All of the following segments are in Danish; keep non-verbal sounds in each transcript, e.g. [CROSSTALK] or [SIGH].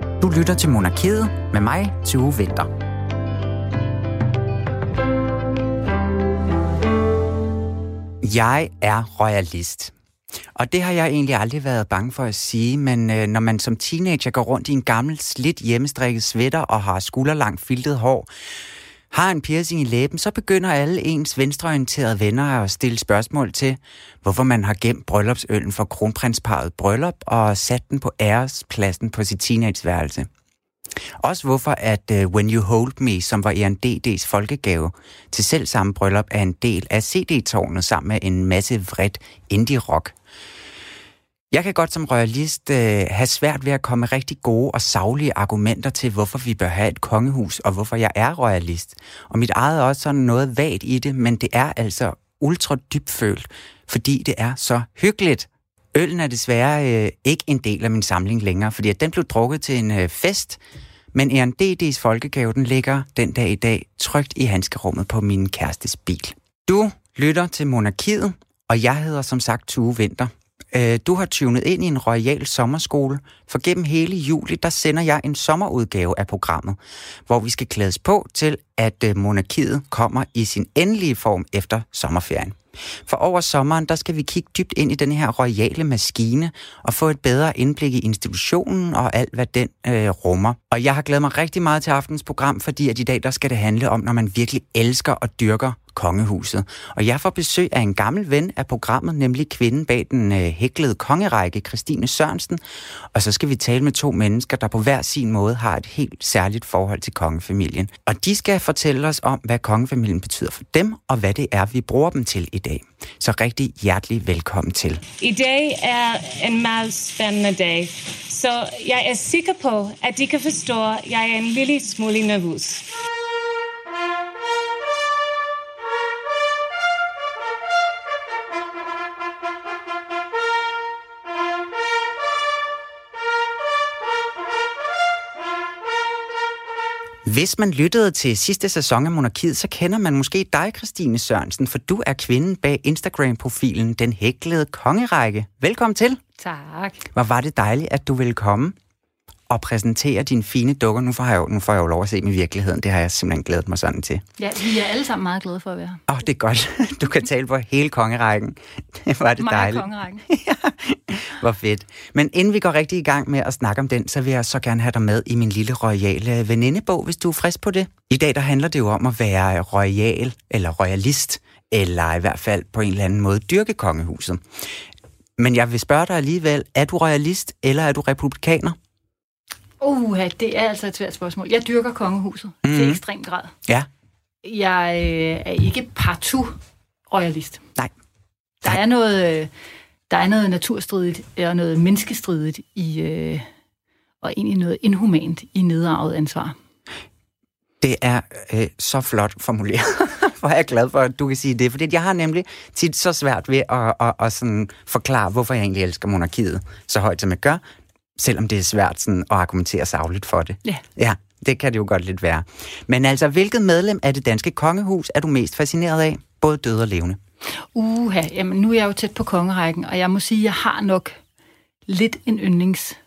Du lytter til Monarkiet med mig, til Vinter. Jeg er royalist. Og det har jeg egentlig aldrig været bange for at sige, men øh, når man som teenager går rundt i en gammel, slidt hjemmestrikket sweater og har skulderlangt filtet hår, har en piercing i læben, så begynder alle ens venstreorienterede venner at stille spørgsmål til, hvorfor man har gemt bryllupsøllen for kronprinsparet bryllup og sat den på ærespladsen på sit teenageværelse. Også hvorfor, at uh, When You Hold Me, som var en DD's folkegave til selv samme bryllup, er en del af CD-tårnet sammen med en masse vredt indie-rock. Jeg kan godt som royalist øh, have svært ved at komme med rigtig gode og savlige argumenter til, hvorfor vi bør have et kongehus, og hvorfor jeg er royalist. Og mit eget er også sådan noget vagt i det, men det er altså ultra dybfølt, fordi det er så hyggeligt. Øllen er desværre øh, ikke en del af min samling længere, fordi at den blev drukket til en øh, fest, men en DD's folkegave, den ligger den dag i dag trygt i handskerummet på min kærestes bil. Du lytter til Monarkiet, og jeg hedder som sagt Tue Vinter. Øh, du har tunet ind i en royal sommerskole, for gennem hele juli, der sender jeg en sommerudgave af programmet, hvor vi skal klædes på til, at øh, monarkiet kommer i sin endelige form efter sommerferien. For over sommeren, der skal vi kigge dybt ind i den her royale maskine og få et bedre indblik i institutionen og alt, hvad den øh, rummer. Og jeg har glædet mig rigtig meget til aftens program, fordi at i dag, der skal det handle om, når man virkelig elsker og dyrker kongehuset. Og jeg får besøg af en gammel ven af programmet, nemlig kvinden bag den øh, hæklede kongerække, Christine Sørensen. Og så skal vi tale med to mennesker, der på hver sin måde har et helt særligt forhold til kongefamilien. Og de skal fortælle os om, hvad kongefamilien betyder for dem, og hvad det er, vi bruger dem til i dag. Så rigtig hjertelig velkommen til. I dag er en meget spændende dag, så jeg er sikker på, at de kan forstå, at jeg er en lille smule nervøs. Hvis man lyttede til sidste sæson af Monarkiet, så kender man måske dig, Christine Sørensen, for du er kvinden bag Instagram-profilen Den Hæklede Kongerække. Velkommen til. Tak. Hvor var det dejligt, at du ville komme og præsentere dine fine dukker. Nu får jeg jo, nu får jeg jo lov at se dem i virkeligheden. Det har jeg simpelthen glædet mig sådan til. Ja, vi er alle sammen meget glade for at være her. Åh, oh, det er godt. [LAUGHS] Du kan tale på hele kongerækken. [LAUGHS] Det var det Meget dejligt. kongerækken. [LAUGHS] Hvor fedt. Men inden vi går rigtig i gang med at snakke om den, så vil jeg så gerne have dig med i min lille royale venindebog, hvis du er frisk på det. I dag der handler det jo om at være royal eller royalist, eller i hvert fald på en eller anden måde dyrke kongehuset. Men jeg vil spørge dig alligevel, er du royalist eller er du republikaner? Uh, det er altså et svært spørgsmål. Jeg dyrker kongehuset mm. Mhm. til ekstrem grad. Ja. Jeg øh, er ikke partout royalist. Nej. Der er noget, øh, der er noget naturstridigt og noget menneskestridigt i, øh, og egentlig noget inhumant i nedarvet ansvar. Det er øh, så flot formuleret. [LAUGHS] Hvor er jeg glad for, at du kan sige det. Fordi jeg har nemlig tit så svært ved at, at, at sådan forklare, hvorfor jeg egentlig elsker monarkiet så højt, som jeg gør. Selvom det er svært sådan, at argumentere savligt for det. Ja. Ja, det kan det jo godt lidt være. Men altså, hvilket medlem af det danske kongehus er du mest fascineret af? Både døde og levende. Uha, jamen nu er jeg jo tæt på kongerækken, og jeg må sige, at jeg har nok lidt en yndlings,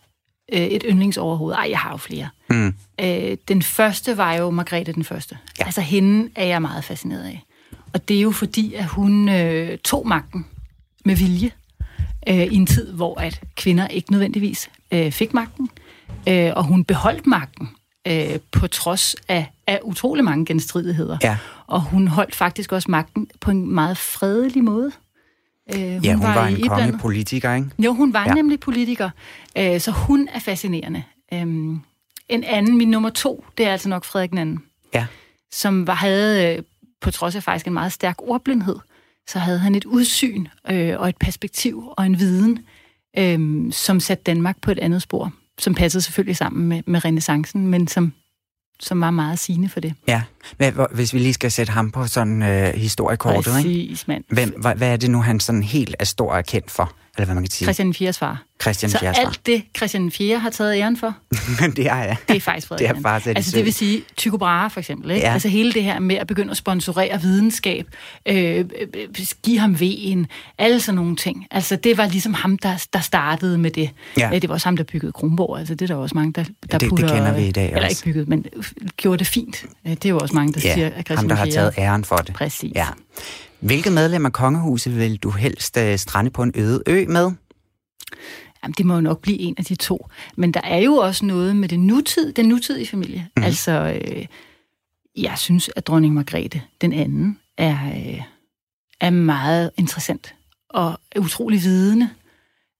øh, et yndlingsoverhoved. Ej, jeg har jo flere. Mm. Øh, den første var jo Margrethe den første. Ja. Altså hende er jeg meget fascineret af. Og det er jo fordi, at hun øh, tog magten med vilje øh, i en tid, hvor at kvinder ikke nødvendigvis øh, fik magten. Øh, og hun beholdt magten øh, på trods af, af utrolig mange genstridigheder. Ja. Og hun holdt faktisk også magten på en meget fredelig måde. Øh, hun Ja, hun var, var i en iblandet- kongepolitiker, ikke? jo, hun var Ja. nemlig politiker, øh, så hun er fascinerende. Øhm, en anden, min nummer to, det er altså nok Frederik anden, Ja. som var, havde, øh, på trods af faktisk en meget stærk ordblindhed, så havde han et udsyn øh, og et perspektiv og en viden, øh, som satte Danmark på et andet spor, som passede selvfølgelig sammen med, med renaissancen, men som, som var meget sigende for det. Ja. Hvor- hvis vi lige skal sætte ham på sådan øh, historiekortet, ikke? Præcis, mand. Hvem, hvad, hvad er det nu, han sådan helt er stor og kendt for? Eller hvad man kan sige. Christian 4. far. Christian Så 4. far. alt det, Christian 4. har taget æren for, [LAUGHS] det er jeg. det er faktisk Frederik Det er faktisk Altså det vil sige Tycho Brahe for eksempel. Ikke? Ja. Altså hele det her med at begynde at sponsorere videnskab, øh, øh, give ham vejen, alle sådan nogle ting. Altså det var ligesom ham, der, der startede med det. Ja. Øh, Det var også ham, der byggede Kronborg. Altså det er der også mange, der, der det putter... kender vi i dag Eller også. ikke bygget, men gjorde det fint. Øh, Det er jo også mange, der siger, Ja, at Christian ham, der har 4. taget æren for det. Præcis. Ja. Hvilket medlem af kongehuset vil du helst uh, strande på en øde ø med? Jamen, det må jo nok blive en af de to. Men der er jo også noget med det nutid, den nutidige familie. Mm. Altså, øh, jeg synes, at dronning Margrethe, den anden, er, øh, er meget interessant og er utrolig vidende.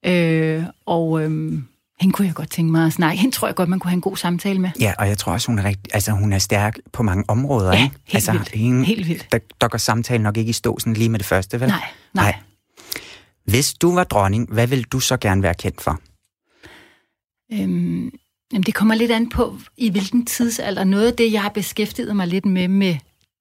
Øh, og øh, hende kunne jeg godt tænke mig at snakke. Hende tror jeg godt, man kunne have en god samtale med. Ja, og jeg tror også, hun er, rigtig, altså, hun er stærk på mange områder. Ja, ikke? helt altså, vildt. Hende, Helt vildt. Der, der går samtalen nok ikke i stå sådan lige med det første, vel? Nej, nej. Hvis du var dronning, hvad vil du så gerne være kendt for? Øhm, jamen det kommer lidt an på, i hvilken tidsalder. Noget af det, jeg har beskæftiget mig lidt med, med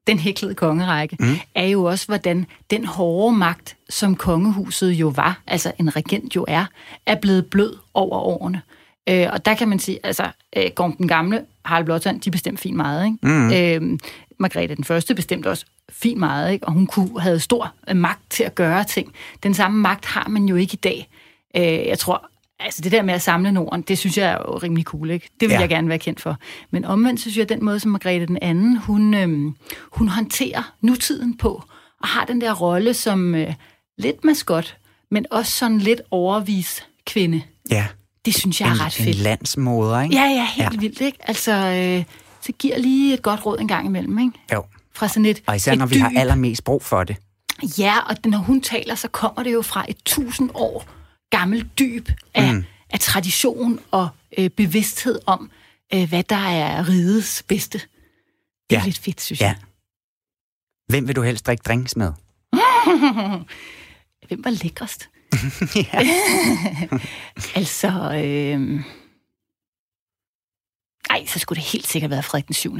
den hæklede kongerække, mm. er jo også, hvordan den hårde magt, som kongehuset jo var, altså en regent jo er, er blevet blød over årene. Øh, og der kan man sige, altså, øh, Gorm den Gamle, Harald Blåtand, de bestemte fint meget, ikke? Mm. Øh, Margrethe den Første bestemte også fint meget, ikke? Og hun kunne, havde stor magt til at gøre ting. Den samme magt har man jo ikke i dag. Øh, jeg tror, altså det der med at samle Norden, det synes jeg er jo rimelig cool, ikke? Det vil Ja. jeg gerne være kendt for. Men omvendt synes jeg, at den måde, som Margrethe den anden, hun, øhm, hun håndterer nutiden på, og har den der rolle som øh, lidt maskot, men også sådan lidt overvis kvinde. Ja, Det synes jeg er ret en fedt. landsmoder, ikke? Ja, ja, helt Ja. vildt, ikke? Altså, øh, så giver lige et godt råd en gang imellem, ikke? Jo. Fra sådan et, Og især et når vi har dyb. allermest brug for det. Ja, og når hun taler, så kommer det jo fra et tusind år gammelt dyb af, mm. af tradition og øh, bevidsthed om, øh, hvad der er rigets bedste. Det er Ja. lidt fedt, synes Ja. jeg. Hvem vil du helst drikke drinks med? [LAUGHS] Hvem var lækrest? [LAUGHS] [LAUGHS] Altså, øh... Ej, så skulle det helt sikkert være Frederik den 7.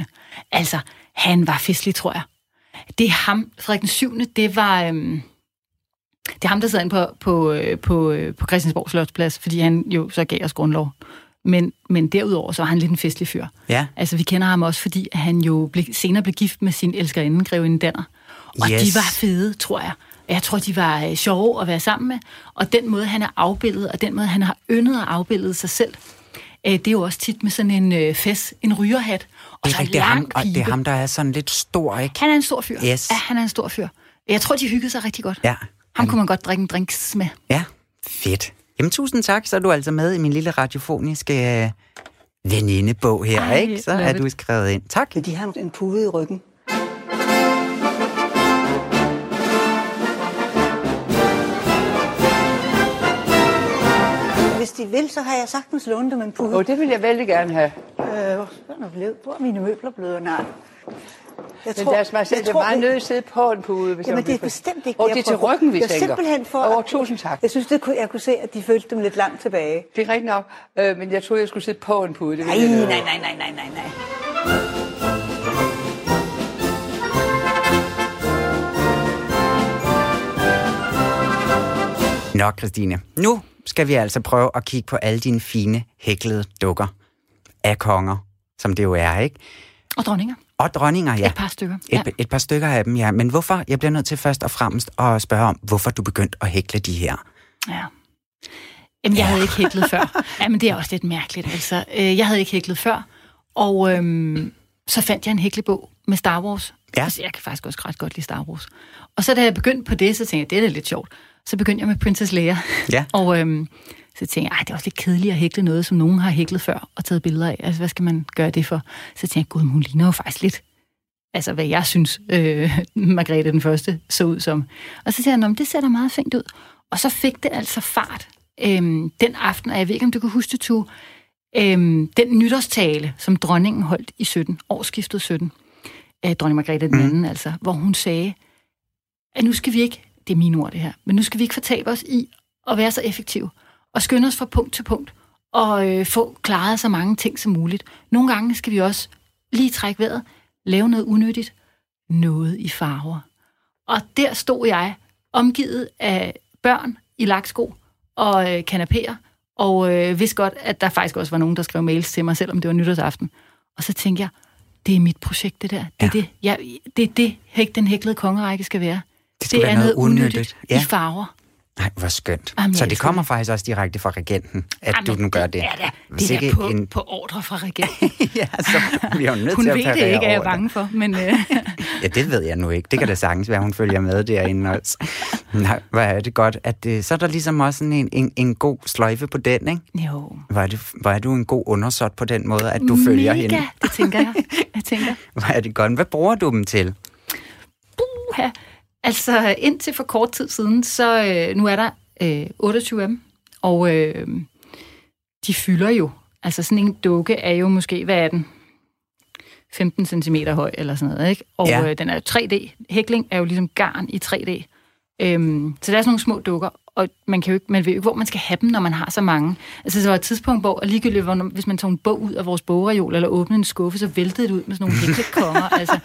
Altså, han var festlig, tror jeg. Det er ham, Frederik den 7. Det var... Øh... Det er ham, der sad ind på, på, øh, på, øh, på Christiansborg Slotsplads, fordi han jo så gav os grundlov. Men, men derudover så var han lidt en festlig fyr. Ja. Altså, vi kender ham også, fordi han jo blev, senere blev gift med sin elskerinde, grevinde Danner. Og Yes. de var fede, tror jeg. Jeg tror, de var øh, sjove at være sammen med. Og den måde, han er afbildet, og den måde, han har yndet at afbillede sig selv, øh, det er jo også tit med sådan en øh, fes, en rygerhat, og Det så er, rigtigt, det, er ham, og det er ham, der er sådan lidt stor, ikke? Han er en stor fyr. Yes. Ja, han er en stor fyr. Jeg tror, de hyggede sig rigtig godt. Ja. Ham kunne man godt drikke en drinks med. Ja, fedt. Jamen, tusind tak, så er du altså med i min lille radiofoniske øh, venindebog her, Ej, ikke? Så er it. du skrevet ind. Tak. Men de har en pude i ryggen. Hvis de vil, så har jeg sagtens lånt dem en pude. Og det vil jeg vældig gerne have. Øh, hvor er? Hvor er mine møbler blevet? Nej. Jeg Men lad os bare se, det er meget nødt til at sidde på en pude. Hvis Jamen, det er bestemt ikke Og jeg det er til ryggen, vi Det er tænker. simpelthen for... Åh, tusind tak. Jeg synes, det kunne, jeg kunne se, at de følte dem lidt langt tilbage. Det er rigtigt nok, øh, men jeg troede, jeg skulle sidde på en pude. Det Nej, nej, nej, nej, nej, nej, nej. Nå, Christine. Nu skal vi altså prøve at kigge på alle dine fine, hæklede dukker af konger, som det jo er, ikke? Og dronninger. Og dronninger, ja. Et par stykker. Et, ja. et par stykker af dem, ja. Men hvorfor? Jeg bliver nødt til først og fremmest at spørge om, hvorfor du begyndte at hækle de her. Ja. Jamen, jeg havde ikke hæklet før. [LAUGHS] Ja, men det er også lidt mærkeligt, altså. Øh, Jeg havde ikke hæklet før, og øhm, så fandt jeg en hæklebog med Star Wars. Ja. Altså, jeg kan faktisk også ret godt lide Star Wars. Og så da jeg begyndte på det, så tænkte jeg, det er lidt sjovt. Så begyndte jeg med Princess Leia. Ja. [LAUGHS] og øhm, så tænkte jeg, "Ej, det er også lidt kedeligt at hækle noget, som nogen har hæklet før og taget billeder af. Altså, hvad skal man gøre det for? Så tænkte jeg, gud, hun ligner jo faktisk lidt altså hvad jeg synes, øh, [LAUGHS] Margrethe den Første så ud som. Og så siger jeg, "Nå, men det ser da meget fint ud. Og så fik det altså fart øhm, den aften, og jeg ved ikke, om du kan huske det, Tue, øhm, den nytårstale, som dronningen holdt i 17, årsskiftet 17, øh, dronning Margrethe den anden, altså, hvor hun sagde, at nu skal vi ikke, det er mine ord det her, men nu skal vi ikke fortabe os i at være så effektive, og skynde os fra punkt til punkt, og øh, få klaret så mange ting som muligt. Nogle gange skal vi også lige trække vejret, lave noget unyttigt, noget i farver. Og der stod jeg, omgivet af børn i laksko, og øh, kanapéer, og øh, vidste godt, at der faktisk også var nogen, der skrev mails til mig, selvom det var nytårsaften. Og så tænkte jeg, det er mit projekt, det der. Det er Ja. det, jeg, det, er det den hæklede kongerække skal være. Det skulle være noget unyttigt. ja. Ja. i farver. Nej, hvor skønt. Jamen, så det kommer det. faktisk også direkte fra regenten, at Jamen, du nu gør det. Det er da, det er ikke på, en- på ordre fra [LAUGHS] regeringen. ja, så vi er jo nødt Hun til at ved det ikke, er jeg bange for, men... Øh, [LAUGHS] Ja, det ved jeg nu ikke. Det kan da sagtens være, hun følger med derinde også. Nej, hvor er det godt. At, øh, så er der ligesom også sådan en, en, en god sløjfe på den, ikke? jo. Hvor er, det, hvor er du en god undersåt på den måde, at du følger Mega, hende? det tænker jeg. Jeg tænker, [LAUGHS] Hvor er det godt. Hvad bruger du dem til? uha. Altså, indtil for kort tid siden, så øh, nu er der øh, 28 af dem, og øh, de fylder jo. Altså, sådan en dukke er jo måske, hvad er den? 15 cm høj eller sådan noget, ikke? Og ja. øh, den er jo 3D. Hækling er jo ligesom garn i 3D. Øhm, så der er sådan nogle små dukker, og man, kan jo ikke, man ved jo ikke, hvor man skal have dem, når man har så mange. Altså, der var et tidspunkt, hvor ligegyldigt, hvor, hvis man tog en bog ud af vores bogreol, eller åbnede en skuffe, så væltede det ud med sådan nogle hæklekonger. [LAUGHS] altså.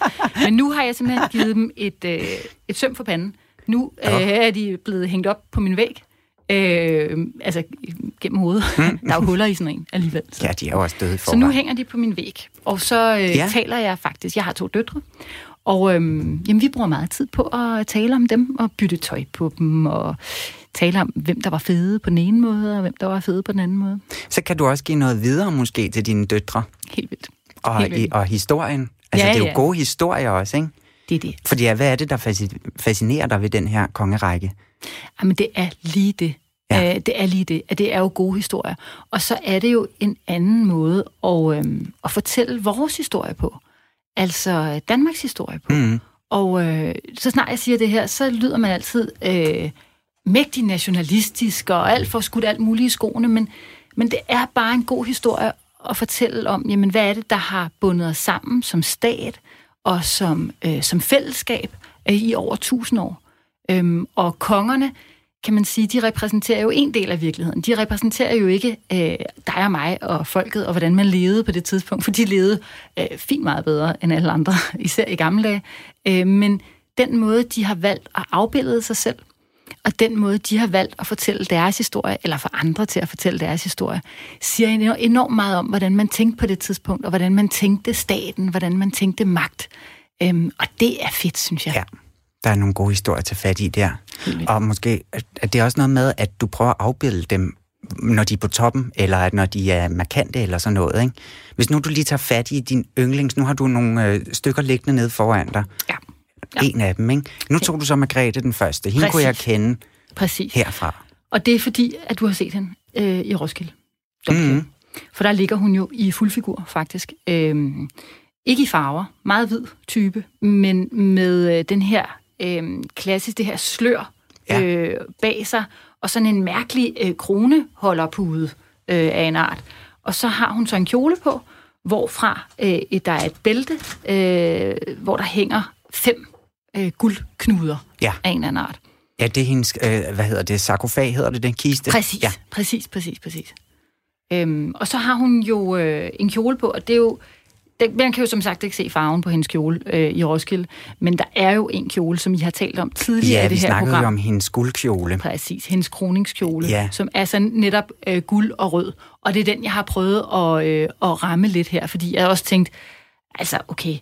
Men nu har jeg simpelthen givet dem et, øh, et søm for panden. Nu øh, er de blevet hængt op på min væg, øh, altså gennem hovedet. [LAUGHS] der er jo huller i sådan en alligevel. Så. Ja, de er jo også døde i Så nu hænger de på min væg. Og så øh, ja. taler jeg faktisk, jeg har to døtre, og øhm, jamen, vi bruger meget tid på at tale om dem, og bytte tøj på dem, og tale om, hvem der var fede på den ene måde, og hvem der var fede på den anden måde. Så kan du også give noget videre måske til dine døtre Helt vildt. og, Helt vildt. og historien. Altså, Ja, det er jo ja. gode historier også, ikke? Det er det. Fordi ja, hvad er det, der fasci- fascinerer dig ved den her kongerække? Jamen, det er lige det. Ja. Ja. Øh, det er lige det, at det er jo gode historier. Og så er det jo en anden måde at, øhm, at fortælle vores historie på. Altså Danmarks historie på. Mm. Og øh, så snart jeg siger det her, så lyder man altid øh, mægtig nationalistisk og alt for skudt alt muligt i skoene, men, men det er bare en god historie at fortælle om, jamen, hvad er det, der har bundet os sammen som stat og som, øh, som fællesskab øh, i over tusind år. Øhm, og kongerne, kan man sige, de repræsenterer jo en del af virkeligheden. De repræsenterer jo ikke øh, dig og mig og folket, og hvordan man levede på det tidspunkt, for de levede øh, fint meget bedre end alle andre, [LAUGHS] især i gamle dage. Øh, men den måde, de har valgt at afbillede sig selv, og den måde, de har valgt at fortælle deres historie, eller for andre til at fortælle deres historie, siger enormt- enormt meget om, hvordan man tænkte på det tidspunkt, og hvordan man tænkte staten, hvordan man tænkte magt. Øhm, og det er fedt, synes jeg. Ja, der er nogle gode historier at tage fat i der. Og måske er det også noget med, at du prøver at afbilde dem, når de er på toppen, eller at når de er markante eller sådan noget. Ikke? Hvis nu du lige tager fat i din yndlings, nu har du nogle øh, stykker liggende nede foran dig. Ja, Ja. En af dem, ikke? Nu tog du så Margrethe den første. Hende Præcis. kunne jeg kende præcis. herfra. Og det er fordi, at du har set hende øh, i Roskilde. Domkirke. Mhm. For der ligger hun jo i fuldfigur, faktisk. Øhm, ikke i farver, meget hvid type, men med øh, den her øh, klassisk, det her slør Ja. øh, bag sig, og sådan en mærkelig øh, kroneholderpude øh, af en art. Og så har hun så en kjole på, hvorfra øh, der er et bælte, øh, hvor der hænger fem øh, guldknuder Ja. af en eller anden art. Ja, det er hendes, øh, hvad hedder det, sarkofag hedder det, den kiste? Præcis, Ja. ja. præcis, præcis, præcis. Øhm, og så har hun jo øh, en kjole på, og det er jo... Det, man kan jo som sagt ikke se farven på hendes kjole øh, i Roskilde, men der er jo en kjole, som I har talt om tidligere Ja, i det vi her snakkede program. jo om hendes guldkjole. Præcis, hendes kroningskjole, Ja. som er sådan netop øh, guld og rød. Og det er den, jeg har prøvet at, øh, at ramme lidt her, fordi jeg også tænkt, altså okay,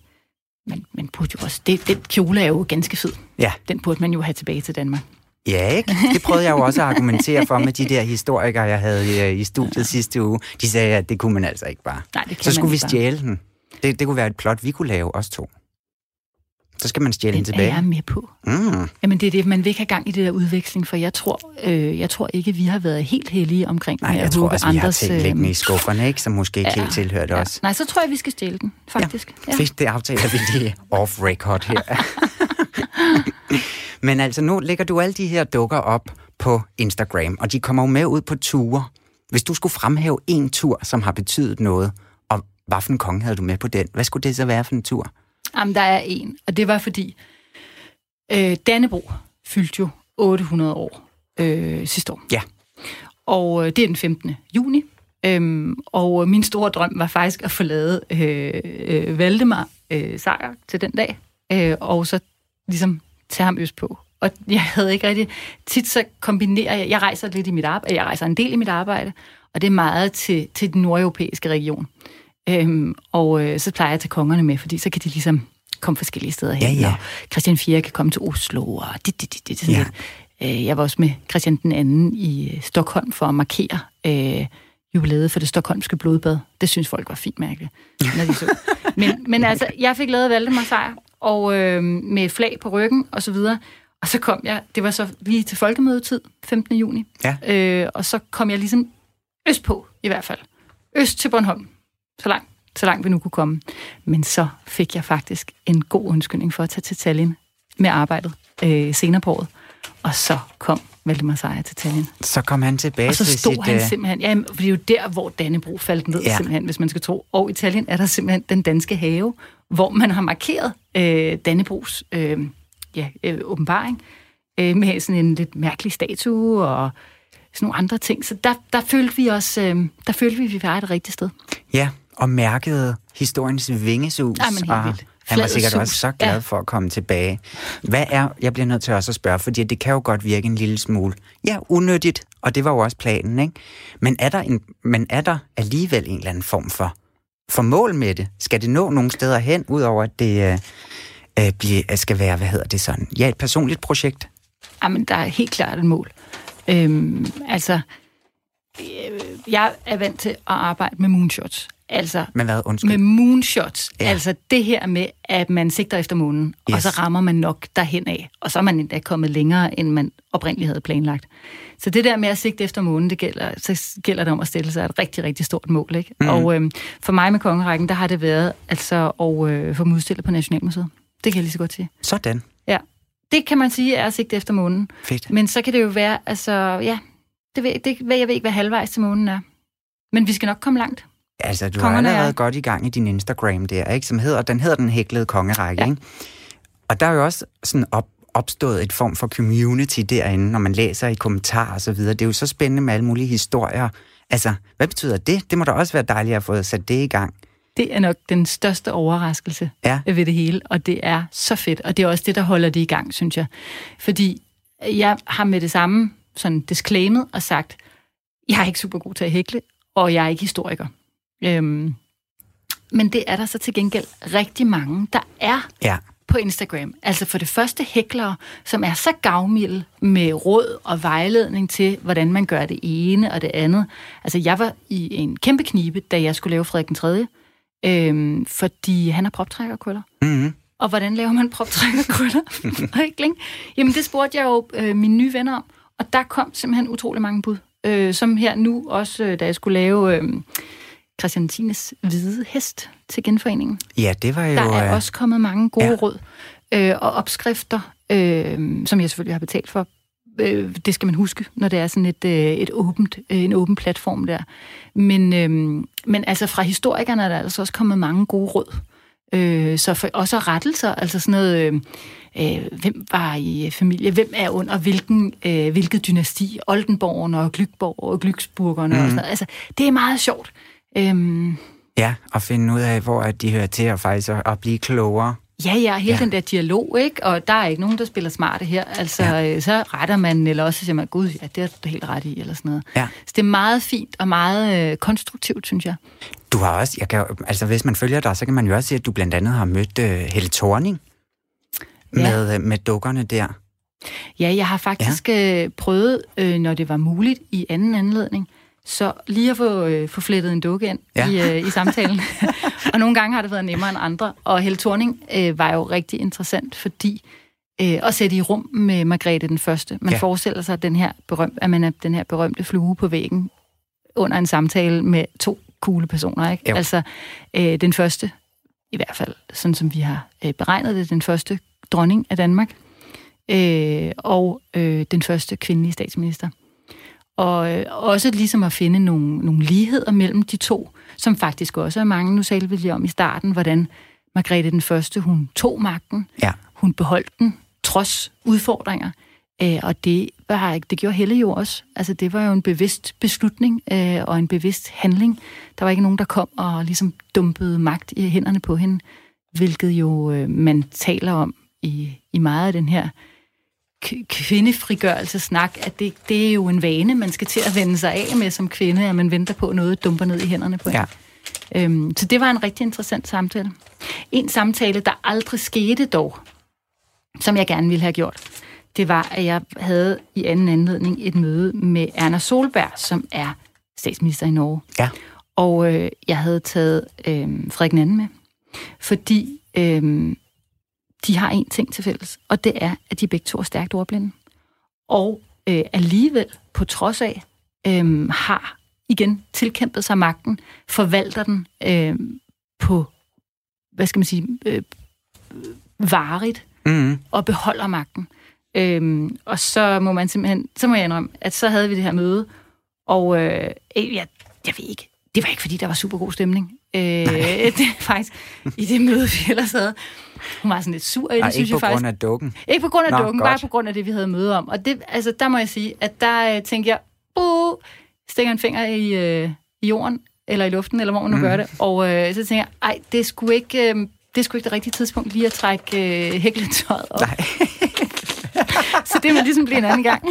men, men burde jo også, det, den kjole er jo ganske fed. Ja. Den burde man jo have tilbage til Danmark. Ja, ikke? Det prøvede jeg jo også at argumentere for med de der historikere, jeg havde i, i studiet sidste uge. De sagde, at det kunne man altså ikke bare. Nej, det kan Så skulle vi ikke bare. stjæle den. Det, det kunne være et plot, vi kunne lave, os to. Så skal man stjæle den, Den er tilbage. jeg med på. Mm. Jamen det er det, man vil ikke have gang i det der udveksling, for jeg tror, øh, jeg tror ikke, vi har været helt heldige omkring Nej, jeg tror også, vi har andres, ting øh, liggende i skufferne, ikke? Som måske ikke ja, helt tilhørte ja. os. Nej, så tror jeg, vi skal stjæle den, faktisk. Ja. Fedt, det aftaler vi lige off-record her. [LAUGHS] Men altså, nu lægger du alle de her dukker op på Instagram, og de kommer jo med ud på ture. Hvis du skulle fremhæve en tur, som har betydet noget, og hvad for en konge havde du med på den? Hvad skulle det så være for en tur? Jamen, der er en, og det var fordi, øh, Dannebro fyldte jo 800 år øh, sidste år. Ja. Og øh, det er den 15. juni. Øhm, og min store drøm var faktisk at få lavet øh, øh, Valdemar øh, sejr til den dag, øh, og så ligesom tage ham øst på og jeg havde ikke rigtig... Tit så kombinerer jeg... Jeg rejser lidt i mit arbejde, jeg rejser en del i mit arbejde, og det er meget til, til den nordeuropæiske region. Øhm, og øh, så plejer jeg at tage kongerne med, fordi så kan de ligesom komme forskellige steder hen. Ja, ja. Og Christian 4 kan komme til Oslo, og det, det, det, det, sådan Ja. lidt. Øh, jeg var også med Christian den anden i øh, Stockholm for at markere øh, jubilæet for det stokholmske blodbad. Det synes folk var fint mærkeligt, når de så. [LAUGHS] Men, men altså, jeg fik lavet Valdemar sejr, og øh, med flag på ryggen og så videre. Og så kom jeg, det var så lige til folkemødetid, 15. juni. Ja. Øh, og så kom jeg ligesom østpå, i hvert fald. Øst til Bornholm. Så langt, så langt vi nu kunne komme. Men så fik jeg faktisk en god undskyldning for at tage til Tallinn med arbejdet øh, senere på året. Og så kom Valdemar Sejr til Tallinn. Så kom han tilbage Og så til stod sit... han øh, simpelthen, ja, for det er jo der, hvor Dannebro faldt ned, Ja. simpelthen, hvis man skal tro. Og i Italien er der simpelthen den danske have, hvor man har markeret øh, Dannebros øh, ja, øh, åbenbaring øh, med sådan en lidt mærkelig statue og sådan nogle andre ting. Så der, der følte vi os, øh, der følte vi, at vi var et rigtigt sted. Ja, og mærkede historiens vingesus. Ej, men helt og vildt. han var sikkert sus. også så glad Ja. for at komme tilbage. Hvad er, jeg bliver nødt til også at spørge, fordi det kan jo godt virke en lille smule, ja, unødigt, og det var jo også planen, ikke? Men er der, en, men er der alligevel en eller anden form for, for mål med det? Skal det nå nogle steder hen, udover at det øh, øh, bliver, skal være, hvad hedder det sådan, ja, et personligt projekt? Jamen, der er helt klart et mål. Øhm, altså, øh, jeg er vant til at arbejde med moonshots. Altså, Men hvad, undskyld? med moonshots. Ja. Altså det her med, at man sigter efter månen, yes. og så rammer man nok derhen af, og så er man endda kommet længere, end man oprindeligt havde planlagt. Så det der med at sigte efter månen, det gælder, så gælder det om at stille sig et rigtig, rigtig stort mål. Ikke? Mm. Og øhm, for mig med kongerækken, der har det været altså at øh, få udstillet på Nationalmuseet. Det kan jeg lige så godt sige. Sådan. Ja. Det kan man sige er at sigte efter månen. Fedt. Men så kan det jo være, altså ja, det ved, det, jeg ved ikke, hvad halvvejs til månen er. Men vi skal nok komme langt. Altså, du Kongerne har allerede er- godt i gang i din Instagram der, ikke? Som hedder, den hedder Den Hæklede Kongerække, Ja. ikke? Og der er jo også sådan op, opstået et form for community derinde, når man læser i kommentarer og så videre. Det er jo så spændende med alle mulige historier. Altså, hvad betyder det? Det må da også være dejligt at få sat det i gang. Det er nok den største overraskelse Ja. ved det hele, og det er så fedt, og det er også det, der holder det i gang, synes jeg. Fordi jeg har med det samme sådan disclaimet og sagt, jeg er ikke super god til at hækle, og jeg er ikke historiker. Øhm, men det er der så til gengæld rigtig mange, der er Ja. på Instagram. Altså for det første hæklere, som er så gavmilde med råd og vejledning til, hvordan man gør det ene og det andet. Altså jeg var i en kæmpe knibe, da jeg skulle lave Frederik den 3., øhm, fordi han har proptrækkerkrøller. Mm-hmm. Og hvordan laver man proptrækkerkrøller? [LAUGHS] Hækling? Jamen det spurgte jeg jo øh, mine nye venner om, og der kom simpelthen utrolig mange bud. Øh, som her nu også, øh, da jeg skulle lave øh, Christian Tines hvide hest til genforeningen. Ja, det var jo... Der er øh, også kommet mange gode ja. råd øh, og opskrifter, øh, som jeg selvfølgelig har betalt for. Øh, det skal man huske, når det er sådan et, øh, et åbent, øh, en åben platform der. Men, øh, men altså fra historikerne er der altså også kommet mange gode råd. Øh, så for, også rettelser, altså sådan noget, øh, øh, hvem var i familie, hvem er under hvilken, øh, hvilket dynasti, Oldenborgen og Glykborg og Glyksburgerne mm. og sådan noget. Altså, det er meget sjovt. Øhm, Ja, og finde ud af, hvor de hører til, og faktisk at, at blive klogere. Ja, ja, hele Ja. den der dialog, ikke? Og der er ikke nogen, der spiller smarte her. Altså, Ja. ja. så retter man, eller også siger man, gud, ja, det er du helt ret i, eller sådan noget. Ja. Så det er meget fint og meget øh, konstruktivt, synes jeg. Du har også, jeg kan, altså hvis man følger dig, så kan man jo også se, at du blandt andet har mødt uh, Helle Thorning Ja. med, øh, med dukkerne der. Ja, jeg har faktisk ja. øh, prøvet, øh, når det var muligt, i anden anledning, så lige at få, øh, få flettet en dukke ind Ja. i, øh, i samtalen. [LAUGHS] og nogle gange har det været nemmere end andre. Og Helle Thorning øh, var jo rigtig interessant, fordi øh, at sætte i rum med Margrethe den Første. Man Ja. ja. forestiller sig, at, den her berøm, at man er den her berømte flue på væggen under en samtale med to coole personer. Ikke? Jo. Altså øh, den første, i hvert fald sådan som vi har øh, beregnet det, den første dronning af Danmark, øh, og øh, den første kvindelige statsminister. Og øh, også ligesom at finde nogle, nogle ligheder mellem de to, som faktisk også er mange. Nu talte vi lige om i starten, hvordan Margrethe den Første, hun tog magten, Ja. hun beholdt den, trods udfordringer. Øh, og det, var, det gjorde Helle jo også. Altså, det var jo en bevidst beslutning øh, og en bevidst handling. Der var ikke nogen, der kom og ligesom dumpede magt i hænderne på hende, hvilket jo øh, man taler om i, i meget af den her kvindefrigørelsesnak, at det, det er jo en vane, man skal til at vende sig af med som kvinde, at man venter på, at noget dumper ned i hænderne på en. Ja. Øhm, så det var en rigtig interessant samtale. En samtale, der aldrig skete dog, som jeg gerne ville have gjort, det var, at jeg havde i anden anledning et møde med Erna Solberg, som er statsminister i Norge. Ja. Og øh, jeg havde taget øh, Frederik Anden med, fordi øh, de har en ting til fælles, og det er, at de begge to er stærkt ordblinde. Og øh, alligevel, på trods af, øh, har igen tilkæmpet sig magten, forvalter den øh, på, hvad skal man sige, øh, varigt, Mm. og beholder magten. Øhm, og så må man simpelthen, så må jeg indrømme, at så havde vi det her møde, og øh, jeg, jeg ved ikke, det var ikke fordi, der var super god stemning. Øh, det er faktisk i det møde, vi ellers havde. Hun var sådan lidt sur i det, Og synes ikke på jeg faktisk. grund af dukken. Ikke på grund af Nå, dukken, godt. bare på grund af det, vi havde møde om. Og det, altså, der må jeg sige, at der øh, tænkte jeg, uh, stikker en finger i, øh, i jorden, eller i luften, eller hvor man nu mm. gør det. Og øh, så tænker jeg, ej, det sgu ikke... Øh, det sgu ikke det rigtige tidspunkt lige at trække øh, hækletøjet op. Nej. [LAUGHS] Så det må ligesom blive en anden gang. [LAUGHS]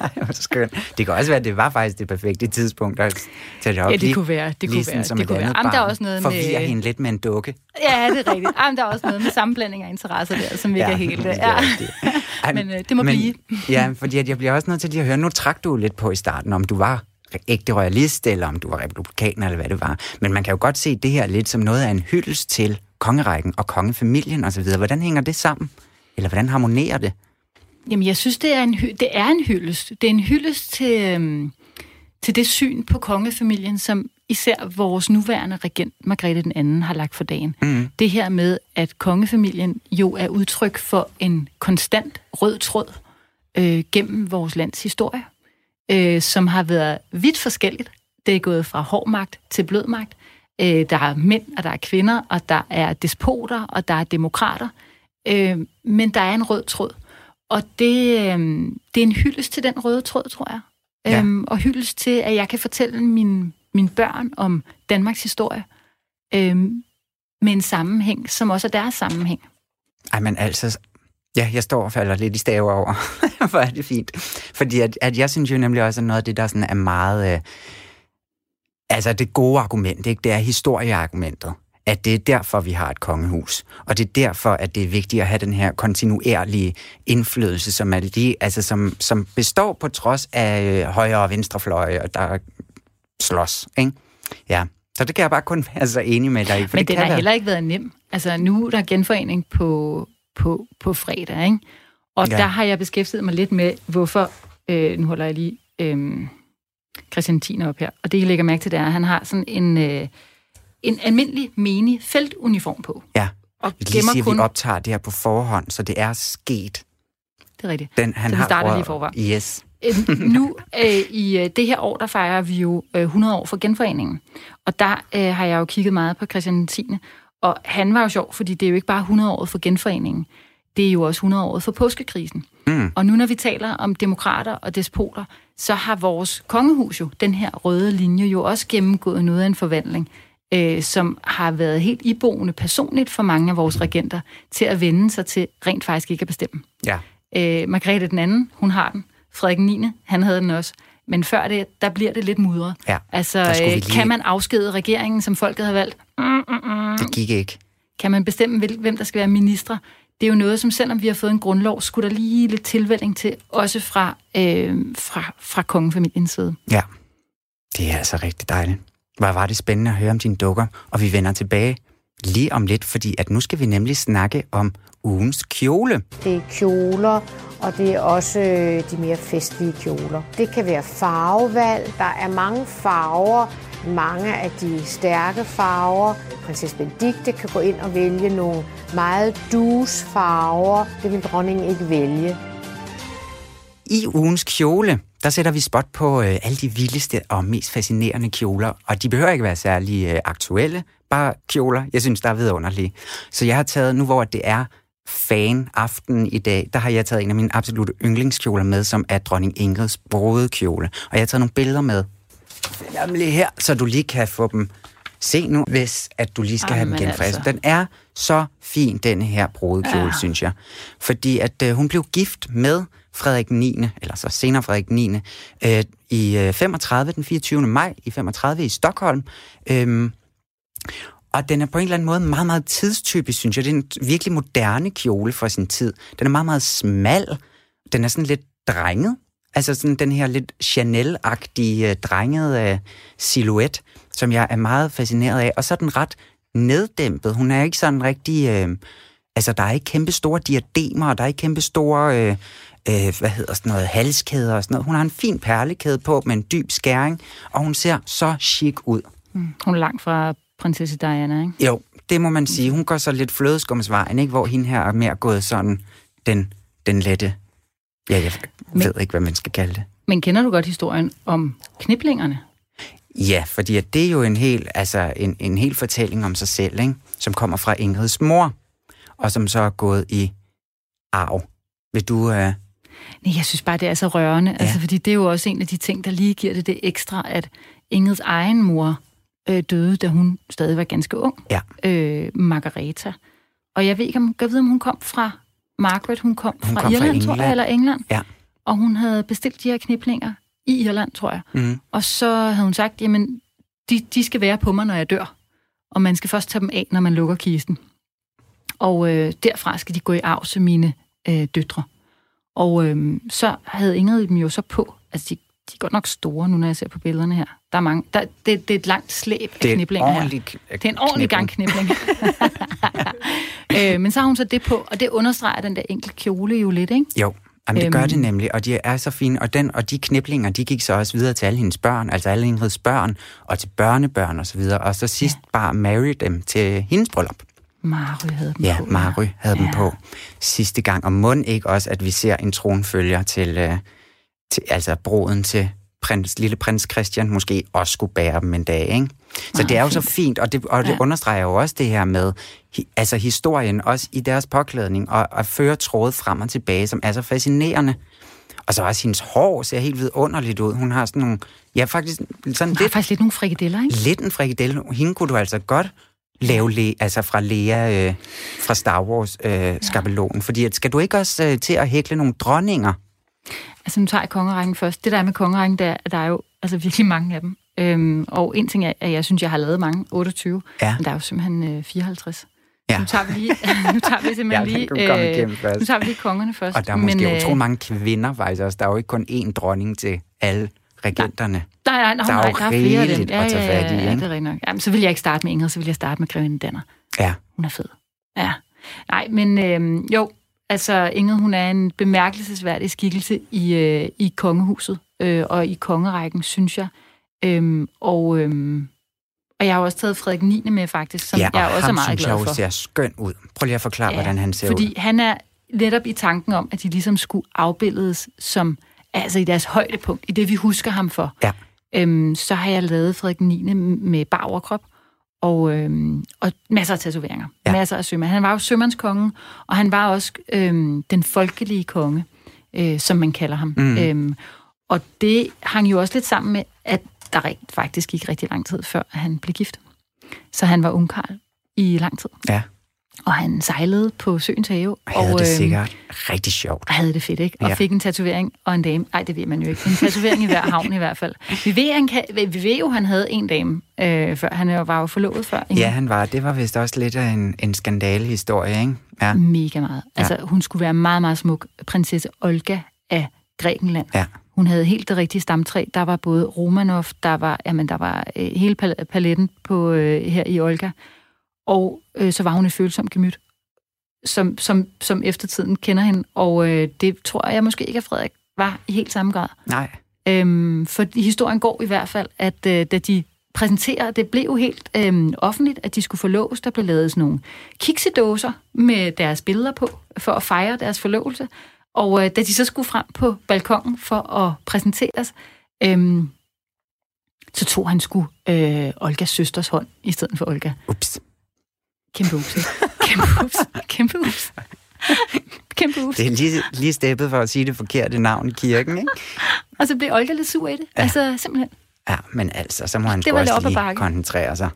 [LAUGHS] Ej, hvor skønt. Det kan også være, at det var faktisk det perfekte tidspunkt at tage det op. Ja, det lige- kunne være, det kunne være, det et kunne være. Jamen, der er også noget med- hende lidt med en dukke. Ja, det er rigtigt. Jamen, der er også noget med sammenblanding af interesser der, som ikke er helt... Ja. Ej, Men, øh, det må men, blive. ja, fordi at jeg bliver også nødt til lige at høre, nu trak du lidt på i starten, om du var ægte royalist, eller om du var republikaner, eller hvad det var. Men man kan jo godt se det her lidt som noget af en hyldest til kongerækken og kongefamilien osv. Hvordan hænger det sammen? Eller hvordan harmonerer det? Jamen, jeg synes, det er en, det er en hyldest. Det er en hyldest til, øhm, til det syn på kongefamilien, som især vores nuværende regent, Margrethe den anden, har lagt for dagen. Mm. Det her med, at kongefamilien jo er udtryk for en konstant rød tråd øh, gennem vores lands historie, øh, som har været vidt forskelligt. Det er gået fra hård magt til blød magt. Øh, der er mænd, og der er kvinder, og der er despoter, og der er demokrater. Øh, men der er en rød tråd. Og det, øh, det er en hyldest til den røde tråd, tror jeg. Ja. Øhm, og hyldest til, at jeg kan fortælle mine, mine børn om Danmarks historie øhm, med en sammenhæng, som også er deres sammenhæng. Ej, men altså... Ja, jeg står og falder lidt i stave over. [LAUGHS] Hvor er det fint. Fordi at, at jeg synes jo nemlig også, at noget af det, der sådan er meget... Øh, altså det gode argument, ikke? det er historieargumentet. At det er derfor, vi har et kongehus. Og det er derfor, at det er vigtigt at have den her kontinuerlige indflydelse, som, er lige, altså som, som består på trods af øh, højre og venstre fløje, og der slås. Ikke? Ja, så det kan jeg bare kun være så enig med dig i. For Men det den har være- heller ikke været nem. Altså, nu er der genforening på, på, på fredag, ikke? Og Ja. der har jeg beskæftiget mig lidt med, hvorfor... Øh, nu holder jeg lige øh, Christian Tiner op her. Og det, jeg lægger mærke til, det er, at han har sådan en, øh, en almindelig menig feltuniform på. Ja, Og vi lige sige, kun... vi optager det her på forhånd, så det er sket. Det er rigtigt. Den, han Så vi har starter lige forfra. Yes. Øh, [LAUGHS] nu øh, i øh, det her år, der fejrer vi jo øh, 100 år for genforeningen. Og der øh, har jeg jo kigget meget på Christian 10. Og han var jo sjov, fordi det er jo ikke bare 100 år for genforeningen. Det er jo også 100 år for påskekrisen. Mm. Og nu når vi taler om demokrater og despoter, så har vores kongehus jo, den her røde linje, jo også gennemgået noget af en forvandling, øh, som har været helt iboende personligt for mange af vores regenter, til at vende sig til rent faktisk ikke at bestemme. Ja. Øh, Margrethe den anden, hun har den. Frederik 9., han havde den også. Men før det, der bliver det lidt mudret. Ja, Altså, øh, lige- kan man afskede regeringen, som folket har valgt? Det gik ikke. Kan man bestemme, hvem der skal være ministre? Det er jo noget, som selvom vi har fået en grundlov, skulle der lige lidt tilvælling til, også fra, øh, fra, fra kongefamiliens side. Ja. Det er altså rigtig dejligt. Hvor var det spændende at høre om dine dukker, og vi vender tilbage lige om lidt, fordi at nu skal vi nemlig snakke om ugens kjole. Det er kjoler, og det er også øh, de mere festlige kjoler. Det kan være farvevalg. Der er mange farver. Mange af de stærke farver. Prinsesse Benedikte kan gå ind og vælge nogle meget dus farver. Det vil dronningen ikke vælge. I ugens kjole, der sætter vi spot på øh, alle de vildeste og mest fascinerende kjoler, og de behøver ikke være særlig øh, aktuelle, bare kjoler, jeg synes, der er vidunderlige. Så jeg har taget, nu hvor det er fan-aften i dag, der har jeg taget en af mine absolutte yndlingskjoler med, som er dronning Ingrids brudekjole. Og jeg har taget nogle billeder med, nemlig her, så du lige kan få dem Se nu, hvis at du lige skal have den Jamen, genfræset. altså. Den er så fin, den her brudekjole, ja. synes jeg. Fordi at øh, hun blev gift med Frederik 9., eller så senere Frederik 9., øh, i øh, 35, den 24. maj i 35 i Stockholm. Øhm, og den er på en eller anden måde meget, meget tidstypisk, synes jeg. Det er en virkelig moderne kjole for sin tid. Den er meget, meget smal. Den er sådan lidt drenget. Altså sådan den her lidt Chanel-agtige, øh, drengede øh, silhuet, som jeg er meget fascineret af. Og så er den ret neddæmpet. Hun er ikke sådan rigtig... Øh, altså, der er ikke kæmpe store diademer, og der er ikke kæmpe store... Øh, øh, hvad hedder sådan noget, halskæder og sådan noget. Hun har en fin perlekæde på med en dyb skæring, og hun ser så chic ud. Hun er langt fra prinsesse Diana, ikke? Jo, det må man sige. Hun går så lidt flødeskumsvejen, ikke? Hvor hende her er mere gået sådan den, den lette... Ja, jeg Men- ved ikke, hvad man skal kalde det. Men kender du godt historien om kniblingerne? Ja, fordi at det er jo en hel, altså en, en hel fortælling om sig selv, ikke? som kommer fra Ingrids mor, og som så er gået i arv. Vil du... Øh... Nej, jeg synes bare, det er så rørende. Ja. Altså, fordi det er jo også en af de ting, der lige giver det det ekstra, at Ingrids egen mor øh, døde, da hun stadig var ganske ung. Ja. Øh, Margareta. Og jeg ved ikke, om, jeg ved, om hun kom fra Margaret, hun kom Hun fra kom fra Irland, tror jeg, eller England. Ja. Og hun havde bestilt de her kniblinger i Irland, tror jeg. Mm. Og så havde hun sagt, jamen, de, de skal være på mig, når jeg dør. Og man skal først tage dem af, når man lukker kisten. Og øh, derfra skal de gå i arv til mine øh, døtre. Og øh, så havde Ingrid dem jo så på. Altså, de, de er godt nok store nu, når jeg ser på billederne her. Der er mange. Der, det, det er et langt slæb af er kniblinger her. Det er en ordentlig gang knibling. [LAUGHS] øh, men så har hun så det på, og det understreger den der enkelte kjole jo lidt, ikke? Jo, Jamen, det gør Øhm. det nemlig, og de er så fine. Og, den, og de kniblinger, de gik så også videre til alle hendes børn, altså alle Ingrids børn, og til børnebørn og så videre. Og så sidst ja. bare marry dem til hendes bryllup. Mary havde dem Ja, på. Mary havde ja. dem på sidste gang. Og må ikke også, at vi ser en tronfølger til, øh, til altså broden til prins, lille prins Christian, måske også skulle bære dem en dag, ikke? Så Meget det er jo så fint. fint, og det, og det Ja. understreger jo også det her med hi, altså historien, også i deres påklædning, og at føre trådet frem og tilbage, som er så fascinerende. Og så også hendes hår ser helt vidunderligt ud. Hun har sådan nogle, ja faktisk sådan Hun lidt, faktisk lidt nogle frikadeller, ikke? lidt en frikadelle. Hende kunne du altså godt lave le, altså fra Lea øh, fra Star Wars øh, skabelonen. Fordi at, skal du ikke også øh, til at hækle nogle dronninger? Altså, nu tager jeg kongerækken først. Det der er med kongerækken, er, at der er jo altså, virkelig mange af dem. Øhm, og en ting er, at jeg synes, jeg har lavet mange, 28, Ja. men der er jo simpelthen øh, 54. Ja. Nu tager vi lige, [LAUGHS] nu tager vi simpelthen [LAUGHS] Ja, lige, først. nu tager vi lige kongerne først. Og der er måske men, men, øh, utrolig mange kvinder faktisk også. Der er jo ikke kun én dronning til alle regenterne. Nej, nej, nej, Der er nej, jo der er flere af dem. rigeligt at tage ja, ja, fat i, ja, ja, det er rigtigt. Jamen, så vil jeg ikke starte med Ingrid, så vil jeg starte med Grevinde Danner. Ja. Hun er fed. Ja. Nej, men øh, jo, altså Ingrid, hun er en bemærkelsesværdig skikkelse i, øh, i kongehuset øh, og i kongerækken, synes jeg. Øhm, og, øhm, og jeg har også taget Frederik 9. med, faktisk, som ja, og jeg også er meget glad for. jo ser skøn ud. Prøv lige at forklare, ja, hvordan han ser fordi ud. han er netop i tanken om, at de ligesom skulle afbilledes som, altså i deres højdepunkt, i det vi husker ham for. Ja. Øhm, så har jeg lavet Frederik 9. med bar overkrop, og, øhm, og masser af tatoveringer. Ja. Masser af sømand. Han var jo sømandskongen, og han var også øhm, den folkelige konge, øh, som man kalder ham. Mm. Øhm, og det hang jo også lidt sammen med, at der rigt, faktisk gik rigtig lang tid før, han blev gift. Så han var ungkarl i lang tid. Ja, Og han sejlede på Søens Have. og havde det øhm, sikkert rigtig sjovt. og havde det fedt, ikke? Og Ja. ja. fik en tatovering og en dame. Nej, det ved man jo ikke. En tatovering i hver havn i hvert fald. Vi ved, han kan, vi ved jo, han havde en dame, øh, før han var jo forlovet før. Ikke? Ja, han var. Det var vist også lidt af en, en skandalehistorie, ikke? Ja. Mega meget. Altså, hun skulle være meget, meget smuk. Prinsesse Olga af Grækenland. Ja. Hun havde helt det rigtige stamtræ. Der var både Romanov, der var, jamen, der var øh, hele pal- paletten på, øh, her i Olga. Og øh, så var hun et følsomt gemyt, som, som, som eftertiden kender hende. Og øh, det tror jeg måske ikke, at Frederik var i helt samme grad. Nej. Øhm, for historien går i hvert fald, at øh, da de præsenterer, det blev jo helt øhm, offentligt, at de skulle forloves. Der blev lavet sådan nogle kiksedåser med deres billeder på, for at fejre deres forlovelse. Og øh, da de så skulle frem på balkongen for at præsenteres, øhm, så tog han sgu øh, Olgas søsters hånd i stedet for Olga. Ups. Kæmpe ikke? Kæmpe ups. Kæmpe ups. Kæmpe ups. Det er lige, lige steppet for at sige det forkerte navn i kirken, ikke? Og så blev Olga lidt sur i det. Ja. Altså, simpelthen. Ja, men altså, så må han Det også lige bakke. koncentrere sig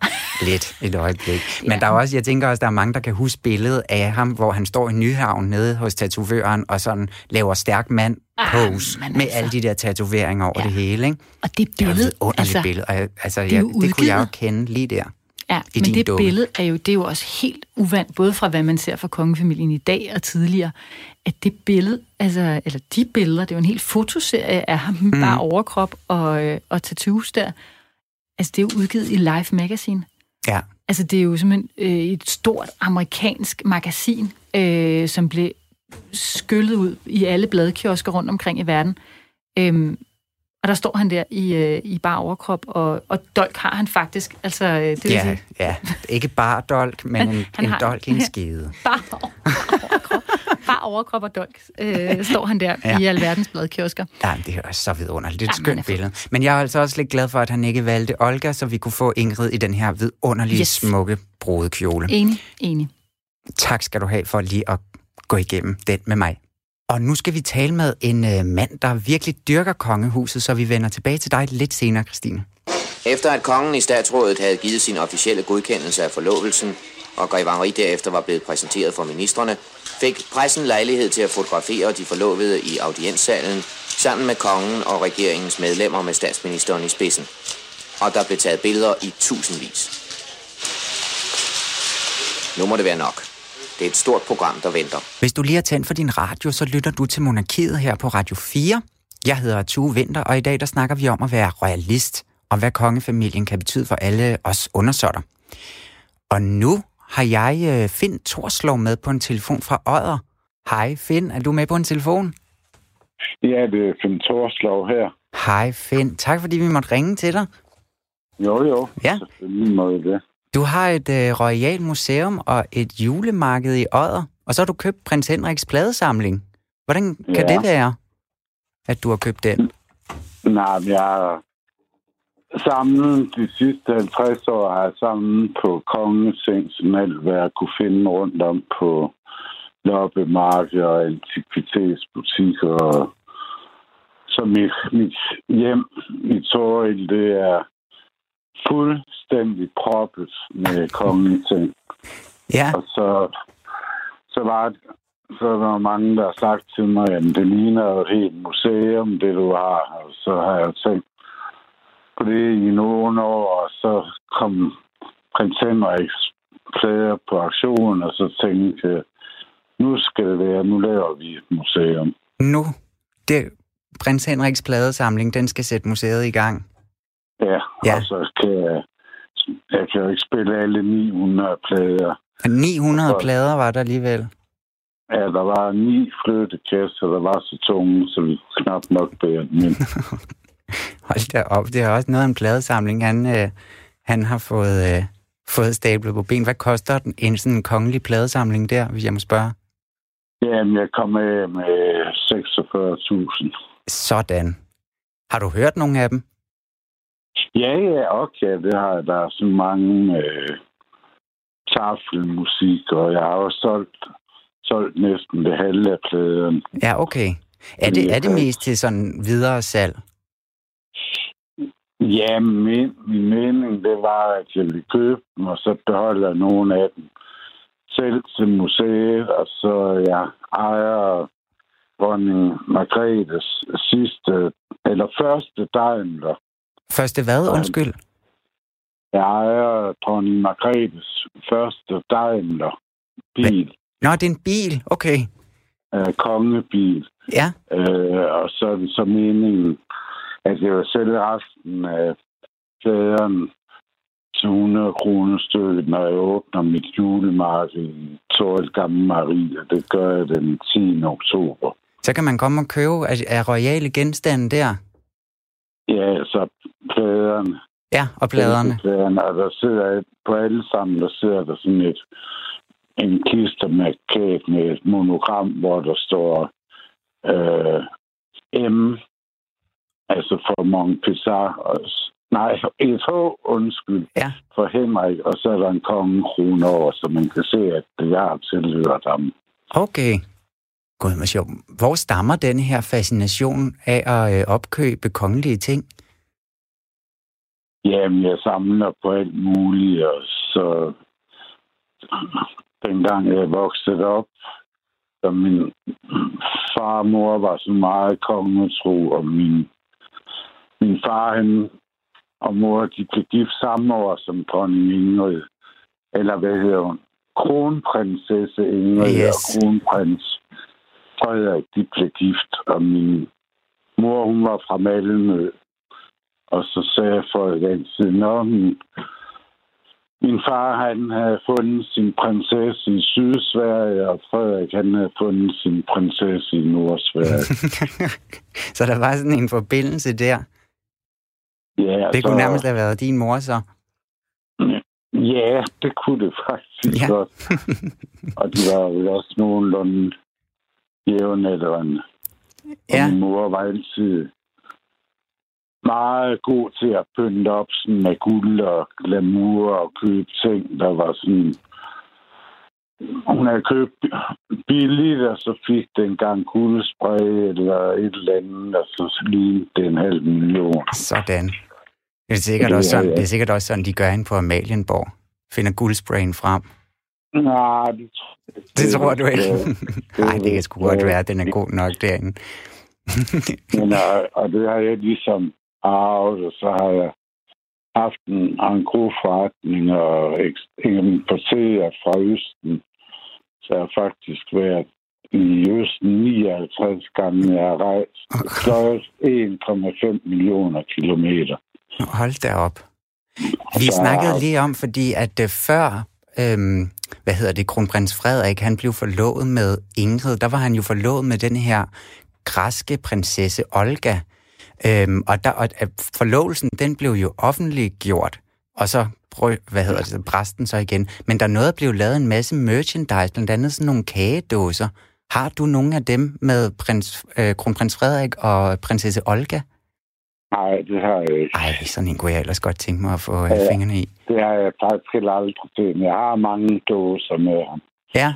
lidt et øjeblik. [LAUGHS] Men Ja. der er også, jeg tænker også, der er mange, der kan huske billedet af ham, hvor han står i Nyhavn nede hos tatovøren og sådan laver stærk mand pose men med altså. alle de der tatoveringer over Ja. det hele, ikke? Og det Det er et billede, vidunderligt altså, billede. Og Altså, jeg, jo det kunne jeg jo kende lige der. Ja, i men det dukke. billede er jo, det er jo også helt uvandt, både fra hvad man ser fra kongefamilien i dag og tidligere, at det billede, altså, eller de billeder, det er jo en helt fotoserie af ham, mm. bare overkrop og, øh, og tattoos der. Altså, det er jo udgivet i Life Magazine. Ja. Altså, det er jo simpelthen øh, et stort amerikansk magasin, øh, som blev skyllet ud i alle bladkiosker rundt omkring i verden. Øhm, og der står han der i, øh, i bare overkrop, og, og dolk har han faktisk. Altså, øh, det vil Ja, sige, ja. Ikke bare dolk, men en, Han en har- dolk i en skide. bare overkrop, bare overkrop og dolk, øh, står han der Ja. i alverdens bladkiosker. Ja, det er så vidunderligt. Det er et Jamen, skønt billede. Men jeg er altså også lidt glad for, at han ikke valgte Olga, så vi kunne få Ingrid i den her vidunderlige, Yes. smukke brudekjole. Enig, enig. Tak skal du have for lige at gå igennem den med mig. Og nu skal vi tale med en øh, mand, der virkelig dyrker kongehuset, så vi vender tilbage til dig lidt senere, Christine. Efter at kongen i statsrådet havde givet sin officielle godkendelse af forlovelsen, og Grevangeri derefter var blevet præsenteret for ministerne, fik pressen lejlighed til at fotografere de forlovede i audienssalen, sammen med kongen og regeringens medlemmer med statsministeren i spidsen. Og der blev taget billeder i tusindvis. Nu må det være nok. Det er et stort program, der venter. Hvis du lige har tændt for din radio, så lytter du til Monarkiet her på Radio 4. Jeg hedder Tue Vinter, og i dag der snakker vi om at være royalist, og hvad kongefamilien kan betyde for alle os undersåtter. Og nu har jeg øh, Finn Torslov med på en telefon fra Odder. Hej Finn, er du med på en telefon? Ja, det er Finn Torslov her. Hej Finn, tak fordi vi måtte ringe til dig. Jo, jo. Ja. Selvfølgelig må det. Du har et øh, royal museum og et julemarked i Odder, og så har du købt prins Henriks pladesamling. Hvordan kan Ja. det være, at du har købt den? Nej, jeg har samlet de sidste 50 år har jeg samlet på kongens som alt hvad jeg kunne finde rundt om på loppemarked og antikvitetsbutikker. Så mit, mit hjem i Toril, det er fuldstændig proppet med kongens ting. Ja, Og så, så var det, så er der mange, der har sagt til mig, at det ligner et helt museum, det du har. Og så har jeg tænkt på det i nogle år, og så kom prins Henriks klæder på aktion, og så tænkte jeg, nu skal det være, nu laver vi et museum. nu, det, prins Henriks pladesamling, den skal sætte museet i gang. Ja, Ja. og så kan jeg, jeg kan jo ikke spille alle 900 plader. 900 Og- plader var der alligevel. Ja, der var ni flyttekasser, der var så tunge, så vi knap nok bære dem. [LAUGHS] Hold da op, det er også noget af en pladesamling, han, øh, han har fået, øh, fået stablet på ben. Hvad koster den, en sådan kongelig pladesamling der, hvis jeg må spørge? Jamen, jeg kom af med 46.000. Sådan. Har du hørt nogle af dem? Ja, ja, okay, det har jeg. Der er så mange øh, tafelmusik, og jeg har også solgt, solgt næsten det halve af pladerne. Ja, okay. Er det, er det mest til sådan videre salg? Ja, min, min mening, det var, at jeg ville købe dem, og så beholder jeg nogle af dem selv til museet, og så jeg ejer dronning Margrethes sidste, eller første Daimler. Første hvad, undskyld? Jeg ejer dronning Margrethes første Daimler bil, Nå, det er en bil. Okay. øh, kongebil. Ja, Øh, og så er det så meningen, at jeg vil sælge resten af klæderen til 100 kroner stykket, når jeg åbner mit julemarked i Toril Gamle Marie. Det gør jeg den 10. oktober. så kan man komme og købe af, af royale genstande der. Ja, så pladerne. Ja, og pladerne. Pladerne, og der sidder på alle sammen, der sidder der sådan et en kiste med kæt med et monogram, hvor der står øh, M, altså for Montpessar, og, s- nej, et H, undskyld, Ja. for Henrik, og så er der en kongekrone over, så man kan se, at det har tilhørt ham. Okay. Gud, hvor sjovt. Hvor stammer denne her fascination af at øh, opkøbe kongelige ting? Jamen, jeg samler på alt muligt, og så dengang jeg voksede op, så min far mor var så meget kongetro, og min, min far han, og mor, de blev gift samme år som dronning Ingrid. Eller hvad hedder hun? Kronprinsesse Ingrid Yes. og kronprins Frederik, de blev gift. Og min mor, hun var fra Malmø. Og så sagde jeg for et andet siden, Nå, min, min far, han havde fundet sin prinsesse i Sydsverige, og Frederik, han havde fundet sin prinsesse i Nordsverige. [LAUGHS] så der var sådan en forbindelse der. Ja, Det kunne nærmest have været din mor så. Ja, det kunne det faktisk ja. godt. [LAUGHS] og de var jo også nogenlunde jævnaldrende. Ja. Og min mor var altid meget god til at pynte op sådan med guld og glamour og købe ting, der var sådan... Hun havde købt billigt, og så fik den en gang guldspray eller et eller andet, og så lige det en halv million. Sådan. Det er, sikkert også sådan, det er sikkert også sådan, de gør ind på Amalienborg. Finder guldsprayen frem. Nej, det, tror- Det tror du ikke? det- [LAUGHS] Nej, det kan sgu godt det- være, at den er god nok derinde. [LAUGHS] Men, og, og det har jeg ligesom arvet, og så har jeg haft en engrosforretning og importeret fra Østen. Så jeg har faktisk været i Østen 59 gange. Jeg har rejst [LAUGHS] fløjet 1,5 millioner kilometer. Hold da op. Vi Så- snakkede lige om, fordi at øh, før, øhm, hvad hedder det, kronprins Frederik, han blev forlovet med Ingrid, der var han jo forlovet med den her græske prinsesse Olga. Øhm, og der, og, øh, forlovelsen, den blev jo offentliggjort, og så hvad hedder det, præsten så igen. Men der nåede at blive lavet en masse merchandise, blandt andet sådan nogle kagedåser. Har du nogle af dem med prins, øh, kronprins Frederik og prinsesse Olga? Nej, det har jeg ikke. Ej, sådan en kunne jeg ellers godt tænke mig at få øh, Ja. fingrene i. Det har jeg faktisk heller aldrig til. Jeg har mange dåser med ham. Ja,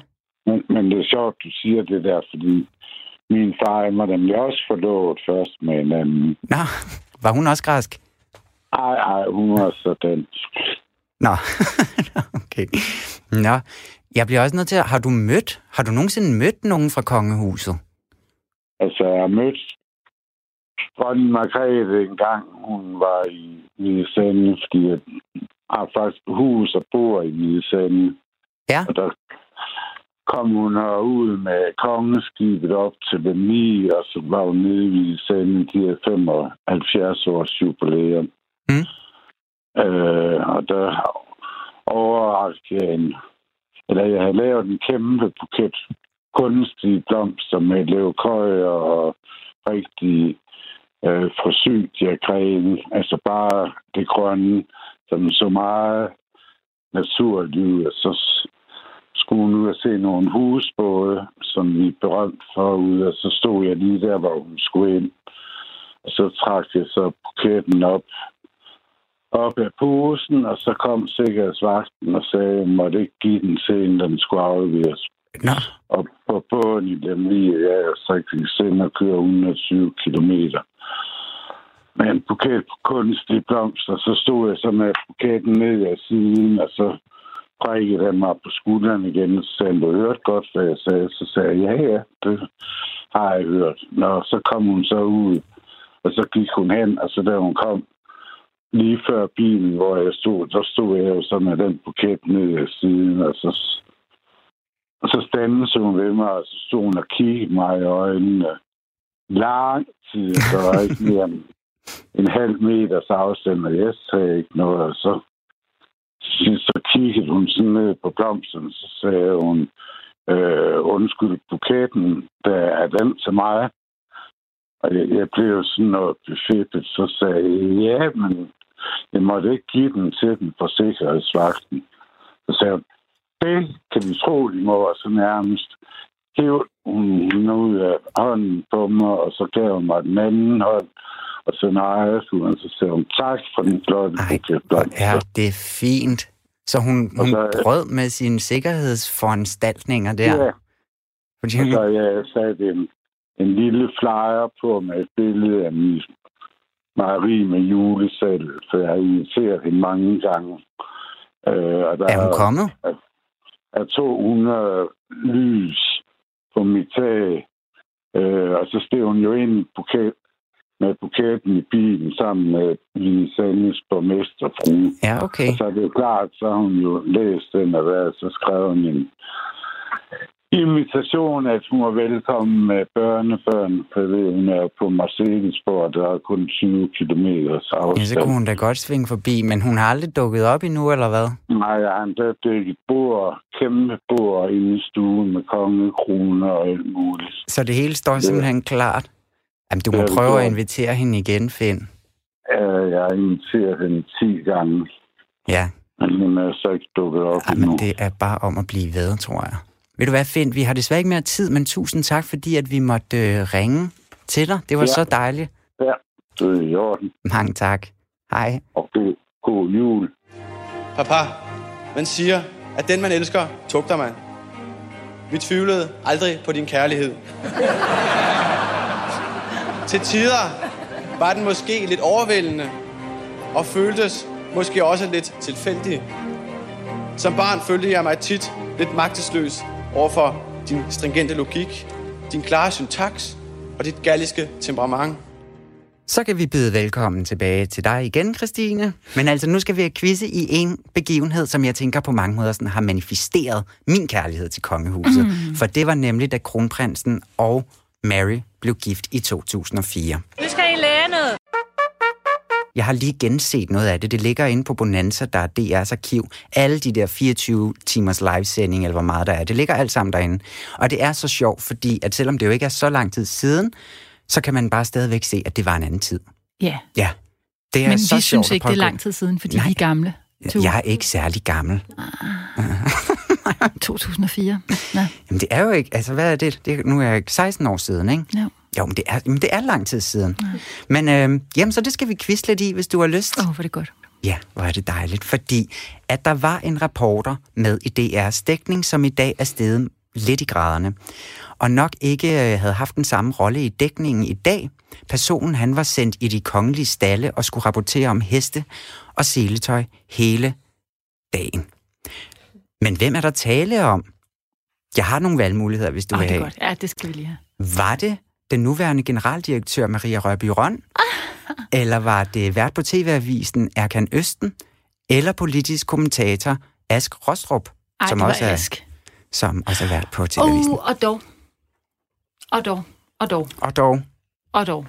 Men, men det er sjovt, du siger det der, fordi min far han var nemlig også forlovet først med en anden. Nå, [LAUGHS] var hun også græsk? Ej, ej, hun var så dansk. Nå, [LAUGHS] okay. Nå, jeg bliver også nødt til at... Har du mødt... Har du nogensinde mødt nogen fra kongehuset? Altså, jeg har mødt dronning Margrethe en gang. Hun var i Hvide Sande, fordi jeg har faktisk hus og bor i Hvide Sande. Ja. Og der kom hun ud med kongeskibet op til 9, og så var hun nede i Hvide Sande. De havde 75 års jubilæum. Mm. Øh, og der overraskede jeg en, eller jeg havde lavet en kæmpe buket kunstige blomster med leukøjer og rigtig øh, forsynt diagren. Altså bare det grønne, som så meget naturligt ud. Og så skulle hun ud og se nogle husbåde, som vi er berømt for ud, og så stod jeg lige der, hvor hun skulle ind. Og så trak jeg så buketten op, op af posen, og så kom sikkerhedsvagten og sagde, at jeg måtte ikke give den til en, den skulle afleveres. Nå, Og på båden i den lige, ja, så jeg sende og køre 120 kilometer. Med en buket på kunstige blomster, så stod jeg så med buketten ned af siden, og så prikkede han mig på skulderen igen, så sagde du hørte godt, hvad jeg sagde. Så sagde jeg, ja, ja, det har jeg hørt. Nå, så kom hun så ud, og så gik hun hen, og så da hun kom lige før bilen, hvor jeg stod, der stod jeg jo så med den buket ned af siden, og så og så standede hun ved mig, og så stod hun og kiggede mig i øjnene. Lang tid, der var ikke mere end en halv meters afstand, og jeg sagde ikke noget. Og så, så kiggede hun sådan ned på blomsten, så sagde hun, øh, undskyld, buketten, der er den til mig. Og jeg, jeg blev jo sådan noget befippet, så sagde jeg, ja, men jeg måtte ikke give den til den for sikkerhedsvagten. Så sagde hun, det kan vi tro, de må, og så nærmest hævde hun ud af hånden på mig, og så gav hun mig den anden hånd, og så nej, hun, så sagde hun, tak for den flotte buket er det fint. Så hun, Og hun så- brød med sine sikkerhedsforanstaltninger der. Ja, Fordi og så jeg satte en, en lille flyer på med et billede af min, mejeri med julesæl, for jeg har inviteret hende mange gange. Øh, og der Er hun kommet? Er, er 200 lys på mit tag. Øh, og så stod hun jo ind buket, med buketten i bilen sammen med Line Sandes borgmesterfrue. Ja, okay. Og så er det jo klart, så har hun jo læst den og været, så skrev hun en invitation, at hun var velkommen med børnebørn, for ved, hun er på Marcellesborg, der er kun 20 km afstand. Ja, så kunne hun da godt svinge forbi, men hun har aldrig dukket op endnu, eller hvad? Nej, har endda dækket bord, kæmpe bord inde i stuen med kongekroner og alt muligt. Så det hele står simpelthen klart? Jamen, du må Ja, prøve at invitere hende igen, Finn. Øh, Jeg har inviteret hende 10 gange, Ja, men hun er så ikke dukket op Ej, endnu. det er bare om at blive ved, tror jeg. Ved du hvad, Finn, vi har desværre ikke mere tid, men tusind tak, fordi at vi måtte øh, ringe til dig. Det var Ja. så dejligt. Ja, det er i orden. Mange tak. Hej. Og god, god jul. Papa, man siger, at den man elsker, tugter man. Vi tvivlede aldrig på din kærlighed. Til tider var den måske lidt overvældende, og føltes måske også lidt tilfældig. Som barn følte jeg mig tit lidt magtesløs overfor din stringente logik, din klare syntaks og dit galliske temperament. Så kan vi byde velkommen tilbage til dig igen, Christine. Men altså, nu skal vi have quizze i en begivenhed, som jeg tænker på mange måder sådan, har manifesteret min kærlighed til kongehuset. Mm. For det var nemlig, da kronprinsen og Mary blev gift i 2004. Nu skal I lære noget. Jeg har lige genset noget af det. Det ligger inde på Bonanza, der er DR's arkiv. Alle de der 24 timers livesending, eller hvor meget der er, det ligger alt sammen derinde. Og det er så sjovt, fordi at selvom det jo ikke er så lang tid siden, så kan man bare stadigvæk se, at det var en anden tid. Ja, Ja, det er men så vi sjovt synes ikke, det er lang tid siden, fordi Nej. vi er gamle. gå- Jeg er ikke særlig gammel. [LAUGHS] 2004. Nå. Jamen det er jo ikke, altså hvad er det? det er, nu er jeg 16 år siden, ikke? Ja. Jo, men det er, men det er lang tid siden. Men øh, jamen, så det skal vi quizze lidt i, hvis du har lyst. Åh, oh, hvor er det godt. Ja, hvor er det dejligt, fordi at der var en reporter med i DR's dækning, som i dag er steget lidt i graderne, og nok ikke øh, havde haft den samme rolle i dækningen i dag. Personen han var sendt i de kongelige stalle og skulle rapportere om heste og seletøj hele dagen. Men hvem er der tale om? Jeg har nogle valgmuligheder, hvis du Åh, vil det er have. godt. Ja, det skal vi lige have. Var det den nuværende generaldirektør Maria Rørby Røn? [LAUGHS] eller var det vært på TV-avisen Erkan Østen? Eller politisk kommentator Ask Rostrup, Ej, som, også er, Ask. som også er vært på TV-avisen? Oh, og dog. Og dog. Og dog. Og dog, Og dog.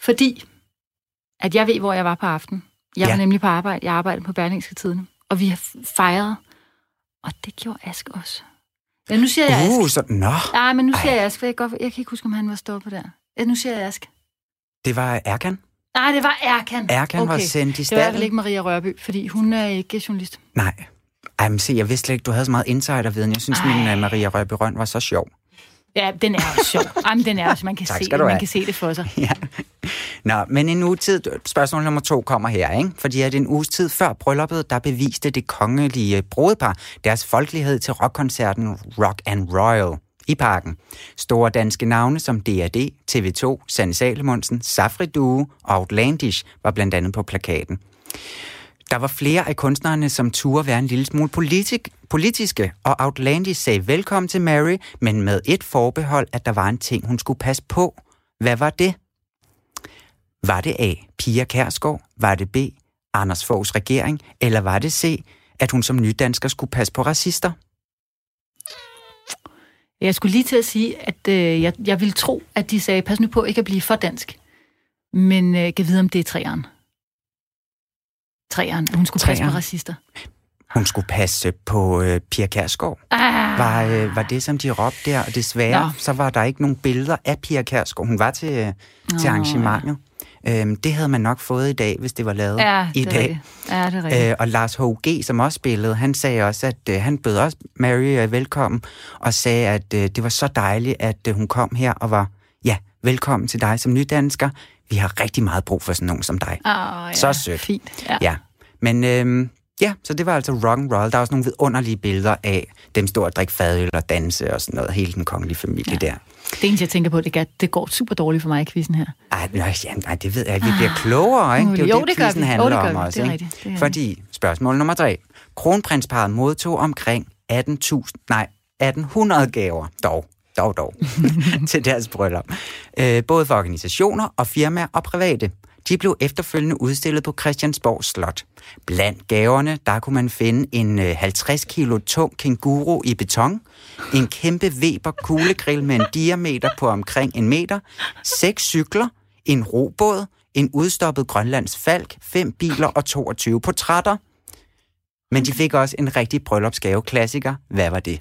Fordi, at jeg ved, hvor jeg var på aften. Jeg Ja. var nemlig på arbejde. Jeg arbejdede på Berlingske Tiden. Og vi har fejret. Og det gjorde Ask også. Ja, nu siger jeg Ask. uh, så, nå, Nej, men nu siger Ej. jeg Ask, for jeg, kan godt, jeg kan ikke huske, om han var stoppet der. Ja, nu siger jeg Ask. det var Erkan. Nej, det var Erkan. Erkan okay. var sendt i Det var i hvert fald stallen. ikke Maria Rørby, fordi hun er ikke journalist. Nej. Ej, men se, jeg vidste slet ikke, du havde så meget insiderviden. Jeg synes, Ej. min uh, Maria Rørby Røn var så sjov. Ja, den er også sjov. [LAUGHS] Jamen, den er også, man kan, Tak se, det, man kan se det for sig. [LAUGHS] Ja. Nå, men en uge tid, spørgsmål nummer to kommer her, ikke? Fordi at en uges tid før brylluppet, der beviste det kongelige brudepar deres folkelighed til rockkoncerten Rock and Royal i parken. Store danske navne som D.A.D., TV2, Sanne Salomonsen, Safri Duo og Outlandish var blandt andet på plakaten. Der var flere af kunstnerne, som turde være en lille smule politik, politiske, og Outlandish sagde velkommen til Mary, men med et forbehold, at der var en ting, hun skulle passe på. Hvad var det? Var det A. Pia Kærsgaard? Var det B. Anders Foghs regering? Eller var det C. At hun som nydansker skulle passe på racister? Jeg skulle lige til at sige, at øh, jeg, jeg ville tro, at de sagde, pas nu på ikke at blive for dansk. Men øh, kan vide, om det er træeren. Træeren. Hun skulle passe Træeren. på racister. Hun skulle passe på øh, Pia Kærsgaard. Ah, Var, øh, var det, som de råbte der, og desværre, Nå. så var der ikke nogen billeder af Pia Kærsgaard. Hun var til, øh, til Nå, arrangementet. Øhm, det havde man nok fået i dag, hvis det var lavet ja, i det dag. Ja, det er rigtigt. Øh, og Lars H.G., som også spillede, han sagde også, at øh, han bød også Mary øh, velkommen, og sagde, at øh, det var så dejligt, at øh, hun kom her og var, ja, velkommen til dig som nydansker. Vi har rigtig meget brug for sådan nogen som dig. Ah, ja, så sødt. Fint. Ja. Ja, men øh, ja, så det var altså rock and roll. Der er også nogle vidunderlige billeder af dem stå og drikke fadøl og danse og sådan noget, hele den kongelige familie ja. der. Det eneste, jeg tænker på, det, gør, det går super dårligt for mig i quizzen her. Ej, nej, ja, nej, det ved jeg ikke. Vi bliver klogere, ikke? Det er jo, Jo, det, det quizzen vi. Jo, handler det om vi. også, Det er ikke? rigtigt. Det er Fordi, spørgsmål nummer tre. Kronprinsparet modtog omkring 18.000, nej, 1800 gaver, dog, dog, dog, [LAUGHS] [LAUGHS] til deres bryllup. Øh, både for organisationer og firmaer og private. De blev efterfølgende udstillet på Christiansborg Slot. Blandt gaverne, der kunne man finde en øh, 50 kilo tung kenguru i beton, en kæmpe Weber kuglegrill med en diameter på omkring en meter, seks cykler, en robåd, en udstoppet grønlands falk, fem biler og 22 portrætter. Men de fik også en rigtig bryllupsgave klassiker. Hvad var det?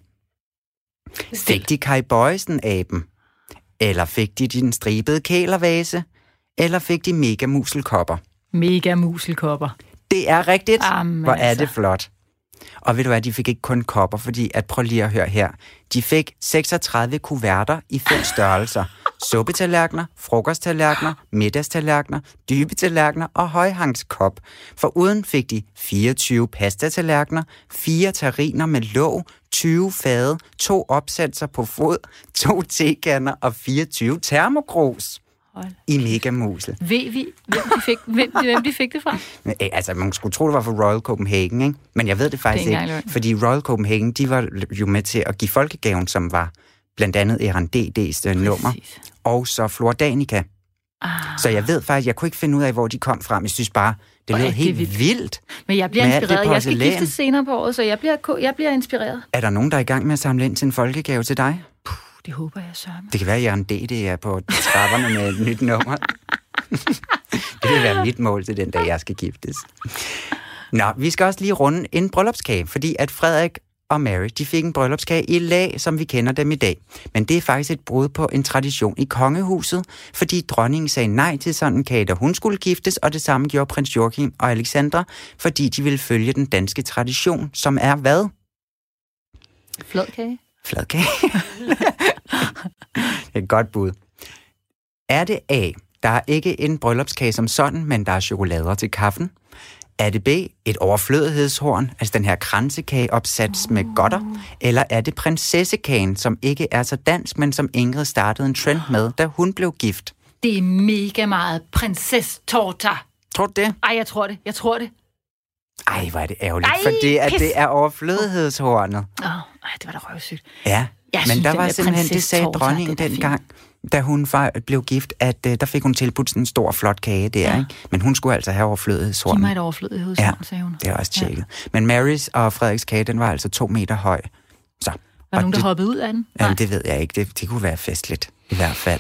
Fik de Kai Bøjsen-aben? Eller fik de din stribede kælervase? Eller fik de megamuselkopper? Mega muselkopper. Det er rigtigt. Jamen Hvor er altså. det flot. Og ved du hvad, de fik ikke kun kopper, fordi at prøv lige at høre her. De fik 36 kuverter i fem størrelser. [LAUGHS] Suppetallerkener, frokosttallerkener, middagstallerkener, dybe tallerkener og højhangskop. For uden fik de 24 pastatallerkener, fire tariner med låg, 20 fade, to opsatser på fod, to tekanner og 24 termokrus Hold. i megamusel. Ved vi, hvem de fik, hvem, hvem de fik det fra? Men, øh, Altså, man skulle tro, det var fra Royal Copenhagen, ikke? Men jeg ved det faktisk Det ikke, ikke fordi Royal Copenhagen, de var jo med til at give folkegaven, som var blandt andet Eran DD's øh, nummer, og så Flordanica. Ah. Så jeg ved faktisk, jeg kunne ikke finde ud af, hvor de kom fra, men jeg synes bare, det lød er helt vildt. vildt. Men jeg bliver inspireret. Jeg skal giftes senere på året, så jeg bliver, jeg bliver inspireret. Er der nogen, der er i gang med at samle ind til en folkegave til dig? Det håber jeg så. Det kan være, at Jørgen D. det er på trapperne med et nyt nummer. [LAUGHS] det vil være mit mål til den dag, jeg skal giftes. Nå, vi skal også lige runde en bryllupskage, fordi at Frederik og Mary, de fik en bryllupskage i lag, som vi kender dem i dag. Men det er faktisk et brud på en tradition i kongehuset, fordi dronningen sagde nej til sådan en kage, da hun skulle giftes, og det samme gjorde prins Joachim og Alexandra, fordi de ville følge den danske tradition, som er hvad? Fladkage? Fladkage. det [LAUGHS] er et godt bud. Er det A, der er ikke en bryllupskage som sådan, men der er chokolader til kaffen? Er det B, et overflødighedshorn, altså den her kransekage opsat med godter? Eller er det prinsessekagen, som ikke er så dansk, men som Ingrid startede en trend med, da hun blev gift? Det er mega meget prinsestorta. Tror du det? Ej, jeg tror det. Jeg tror det. Ej, hvor er det ærgerligt, Ej, for det, at pis. det er overflødighedshornet. Åh, ej, det var da røvsygt. Ja, Jeg men synes, der var der simpelthen, det sagde dronningen dengang, da hun var, blev gift, at uh, der fik hun tilbudt sådan en stor, flot kage der, Ja. ikke? Men hun skulle altså have Giv overflødighedshornet. mig et overflødighedshorn, Ja, sagde hun. Det er også tjekket. Ja. Men Marys og Frederiks kage, den var altså to meter høj. Så. Var der og nogen, der det, hoppede ud af den? Jamen, det ved jeg ikke. Det, det kunne være festligt, i hvert fald.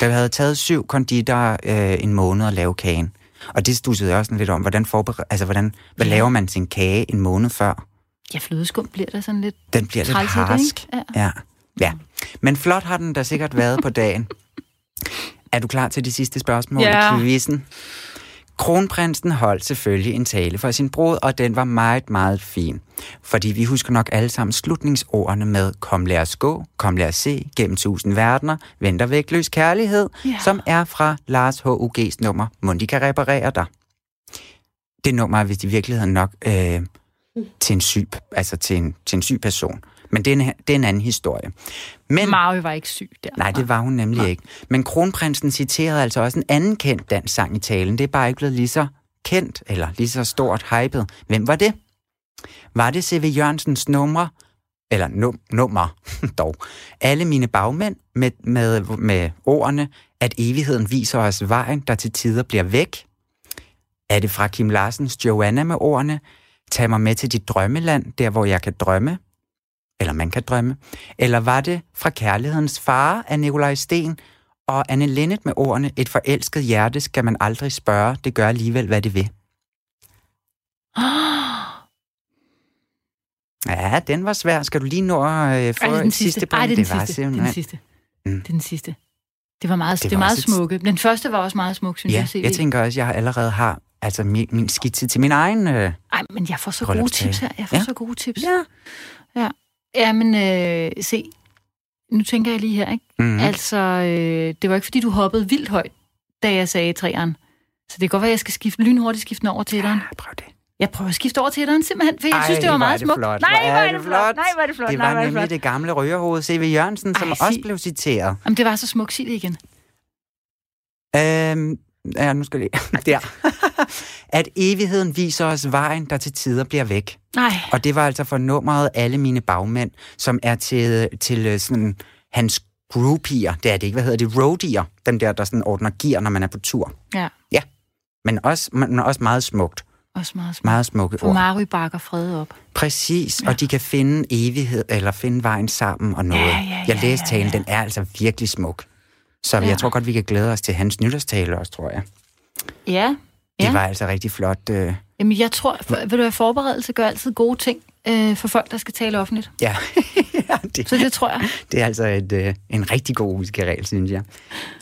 Der havde taget syv konditorer øh, en måned at lave kagen. Og det stussede jeg også lidt om, hvordan, forbered, altså, hvordan hvad laver man sin kage en måned før? Ja, flødeskum bliver der sådan lidt... Den bliver lidt harsk. ikke? Ja. ja. Men flot har den da sikkert været på dagen. Er du klar til de sidste spørgsmål Ja. i quizzen? Kronprinsen holdt selvfølgelig en tale for sin brud, og den var meget, meget fin. Fordi vi husker nok alle sammen slutningsordene med Kom lad os gå, kom lad os se, gennem tusind verdener, venter vægtløs kærlighed, Ja. som er fra Lars H.U.G.'s nummer, Mundi kan reparere dig. Det nummer er vist i virkeligheden nok øh, til en syg, altså til en, til en syg person. Men det er en, det er en anden historie. Men, Mario var ikke syg der. nej, det var hun nemlig ikke. Men kronprinsen citerede altså også en anden kendt dansk sang i talen. Det er bare ikke blevet lige så kendt, eller lige så stort hypet. Hvem var det? Var det C.V. Jørgensens numre, eller num, nummer [LAUGHS] dog, alle mine bagmænd med, med, med ordene, at evigheden viser os vejen, der til tider bliver væk? Er det fra Kim Larsens Joanna med ordene, tag mig med til dit drømmeland, der hvor jeg kan drømme? Eller man kan drømme. Eller var det fra Kærlighedens far af Nikolaj Sten og Anne Linnet med ordene, et forelsket hjerte skal man aldrig spørge, det gør alligevel, hvad det vil? [GASPS] Ja, den var svær. Skal du lige nå at øh, få Ej, det den sidste. sidste Ej, point? det den var sidste. Det er den sidste. Mm. Det er den sidste. Det var meget, Det det var var meget også et- smukke. Den første var også meget smuk, synes Ja, jeg. CV. jeg tænker også, at jeg allerede har altså min, min skitse til min egen... Øh, Ej, men jeg får så gode tips her. Jeg får Ja. så gode tips. Ja. Ja, ja men øh, se, nu tænker jeg lige her, ikke? mm, Altså, øh, det var ikke, fordi du hoppede vildt højt, da jeg sagde træeren. Så det kan godt være, at jeg skal skifte lynhurtigt skifte den over til etteren. Ja, prøv det. Jeg prøver at skifte over til den simpelthen, for jeg Ej, synes, det var meget smukt. Nej, Hvor er det flot. Nej, hvor er det flot. Det Nej, var det nemlig flot. det gamle røgerhoved C.V. Jørgensen, som Ej, også blev citeret. Jamen, det var så smukt. Sig det igen. Øhm, ja, nu skal jeg Der. At evigheden viser os vejen, der til tider bliver væk. Nej. Og det var altså for nummeret Alle mine bagmænd, som er til, til øh, sådan, hans groupier. Det er det ikke. Hvad hedder det? Roadier. Dem der, der sådan ordner gear, når man er på tur. Ja, Ja. Men også, men også meget smukt. også meget smukt. Meget smukke For ord. Mary bakker fred op. Præcis, ja. og de kan finde evighed, eller finde vejen sammen og noget. Ja, ja, jeg ja, læste ja, talen, ja. den er altså virkelig smuk. Så Ja. jeg tror godt, vi kan glæde os til hans nytårstale også, tror jeg. Ja. Det Ja. var altså rigtig flot. Øh, Jamen, jeg tror, for, vil du have forberedelse gør altid gode ting øh, for folk, der skal tale offentligt. ja, [LAUGHS] ja det, Så det tror jeg. det er altså et, øh, en rigtig god udskeregel, synes jeg.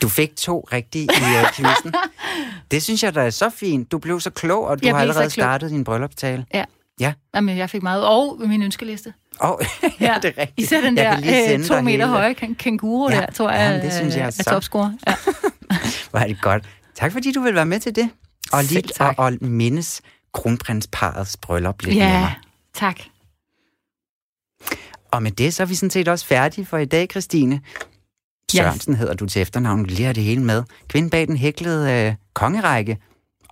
Du fik to rigtige i øh, quizzen. [LAUGHS] Det synes jeg, der er så fint. Du blev så klog, og du Jeg har allerede startet din bryllupstale. Ja. Ja. Jamen, jeg fik meget. Og min ønskeliste. Oh, [LAUGHS] ja, det er rigtigt. Især den Jeg der øh, to meter hele- høje kænguru Ja, der, tror jeg, jamen, det synes jeg er, er er topscorer. [LAUGHS] Ja. Hvor er det godt. Tak fordi du vil være med til det. Og lige og, og mindes kronprinsparets bryllup lidt ja, længere. tak. Og med det, så er vi sådan set også færdige for i dag, Christine. Sørensen hedder du til efternavn, du lige har det hele med. Kvinden bag den hæklede øh, kongerække.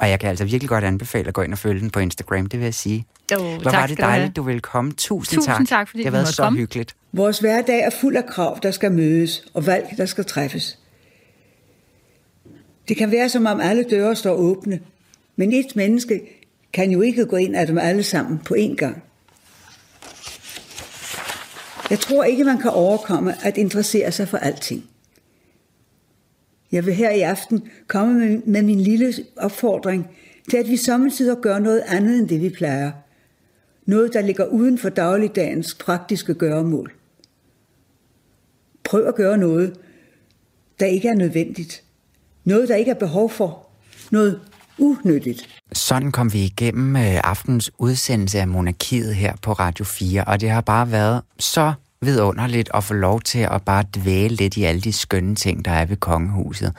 Og jeg kan altså virkelig godt anbefale at gå ind og følge den på Instagram, det vil jeg sige. Jo, Hvor tak var det skal du have. dejligt, du ville komme. Tusind, Tusind tak, fordi Det har været så komme. hyggeligt. Vores hverdag er fuld af krav, der skal mødes, og valg, der skal træffes. Det kan være, som om alle døre står åbne, men et menneske kan jo ikke gå ind af dem alle sammen på én gang. Jeg tror ikke, man kan overkomme at interessere sig for alting. Jeg vil her i aften komme med, med min lille opfordring til, at vi samtidig gør noget andet end det, vi plejer. Noget, der ligger uden for dagligdagens praktiske gøremål. Prøv at gøre noget, der ikke er nødvendigt. Noget, der ikke er behov for. Noget unyttigt. Sådan kom vi igennem øh, aftens udsendelse af Monarkiet her på Radio 4, og det har bare været så vidunderligt at få lov til at bare dvæle lidt i alle de skønne ting, der er ved kongehuset.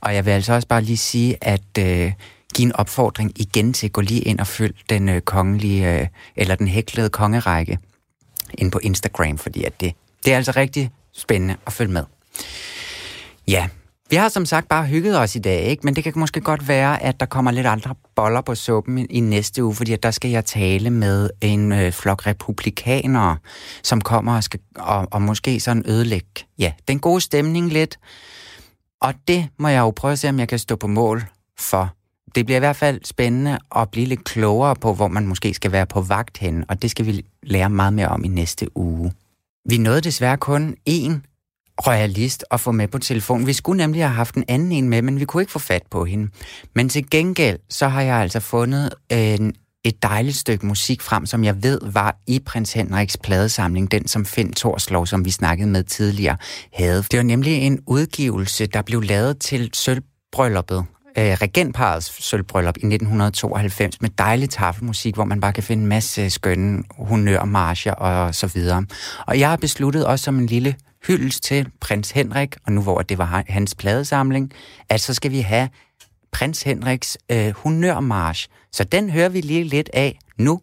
Og jeg vil altså også bare lige sige, at øh, give en opfordring igen til at gå lige ind og følge den øh, kongelige, øh, eller den hæklede kongerække ind på Instagram, fordi at det, det er altså rigtig spændende at følge med. Ja, vi har som sagt bare hygget os i dag, ikke? men det kan måske godt være, at der kommer lidt andre boller på suppen i, næste uge, fordi at der skal jeg tale med en øh, flok republikanere, som kommer og, skal, og, og måske sådan ødelægge ja, den gode stemning lidt. Og det må jeg jo prøve at se, om jeg kan stå på mål for. Det bliver i hvert fald spændende at blive lidt klogere på, hvor man måske skal være på vagt hen, og det skal vi lære meget mere om i næste uge. Vi nåede desværre kun én royalist at få med på telefon. Vi skulle nemlig have haft en anden en med, men vi kunne ikke få fat på hende. Men til gengæld, så har jeg altså fundet en, et dejligt stykke musik frem, som jeg ved var i prins Henriks pladesamling, den som Finn Torslov, som vi snakkede med tidligere, havde. Det var nemlig en udgivelse, der blev lavet til sølvbrylluppet øh, regentparets sølvbryllup i 1992 med dejlig taffelmusik, hvor man bare kan finde en masse skønne honørmarcher og så videre. Og jeg har besluttet også som en lille hyldest til prins Henrik, og nu hvor det var hans pladesamling, at så skal vi have prins Henriks øh, honørmarsch. Så den hører vi lige lidt af nu.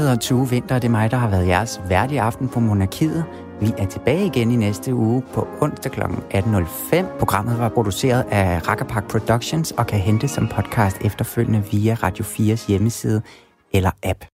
Hedder Tue Vinter, og det er mig, der har været jeres værdige aften på Monarkiet. Vi er tilbage igen i næste uge på onsdag kl. 18.05. Programmet var produceret af Rackerpark Productions og kan hentes som podcast efterfølgende via Radio 4's hjemmeside eller app.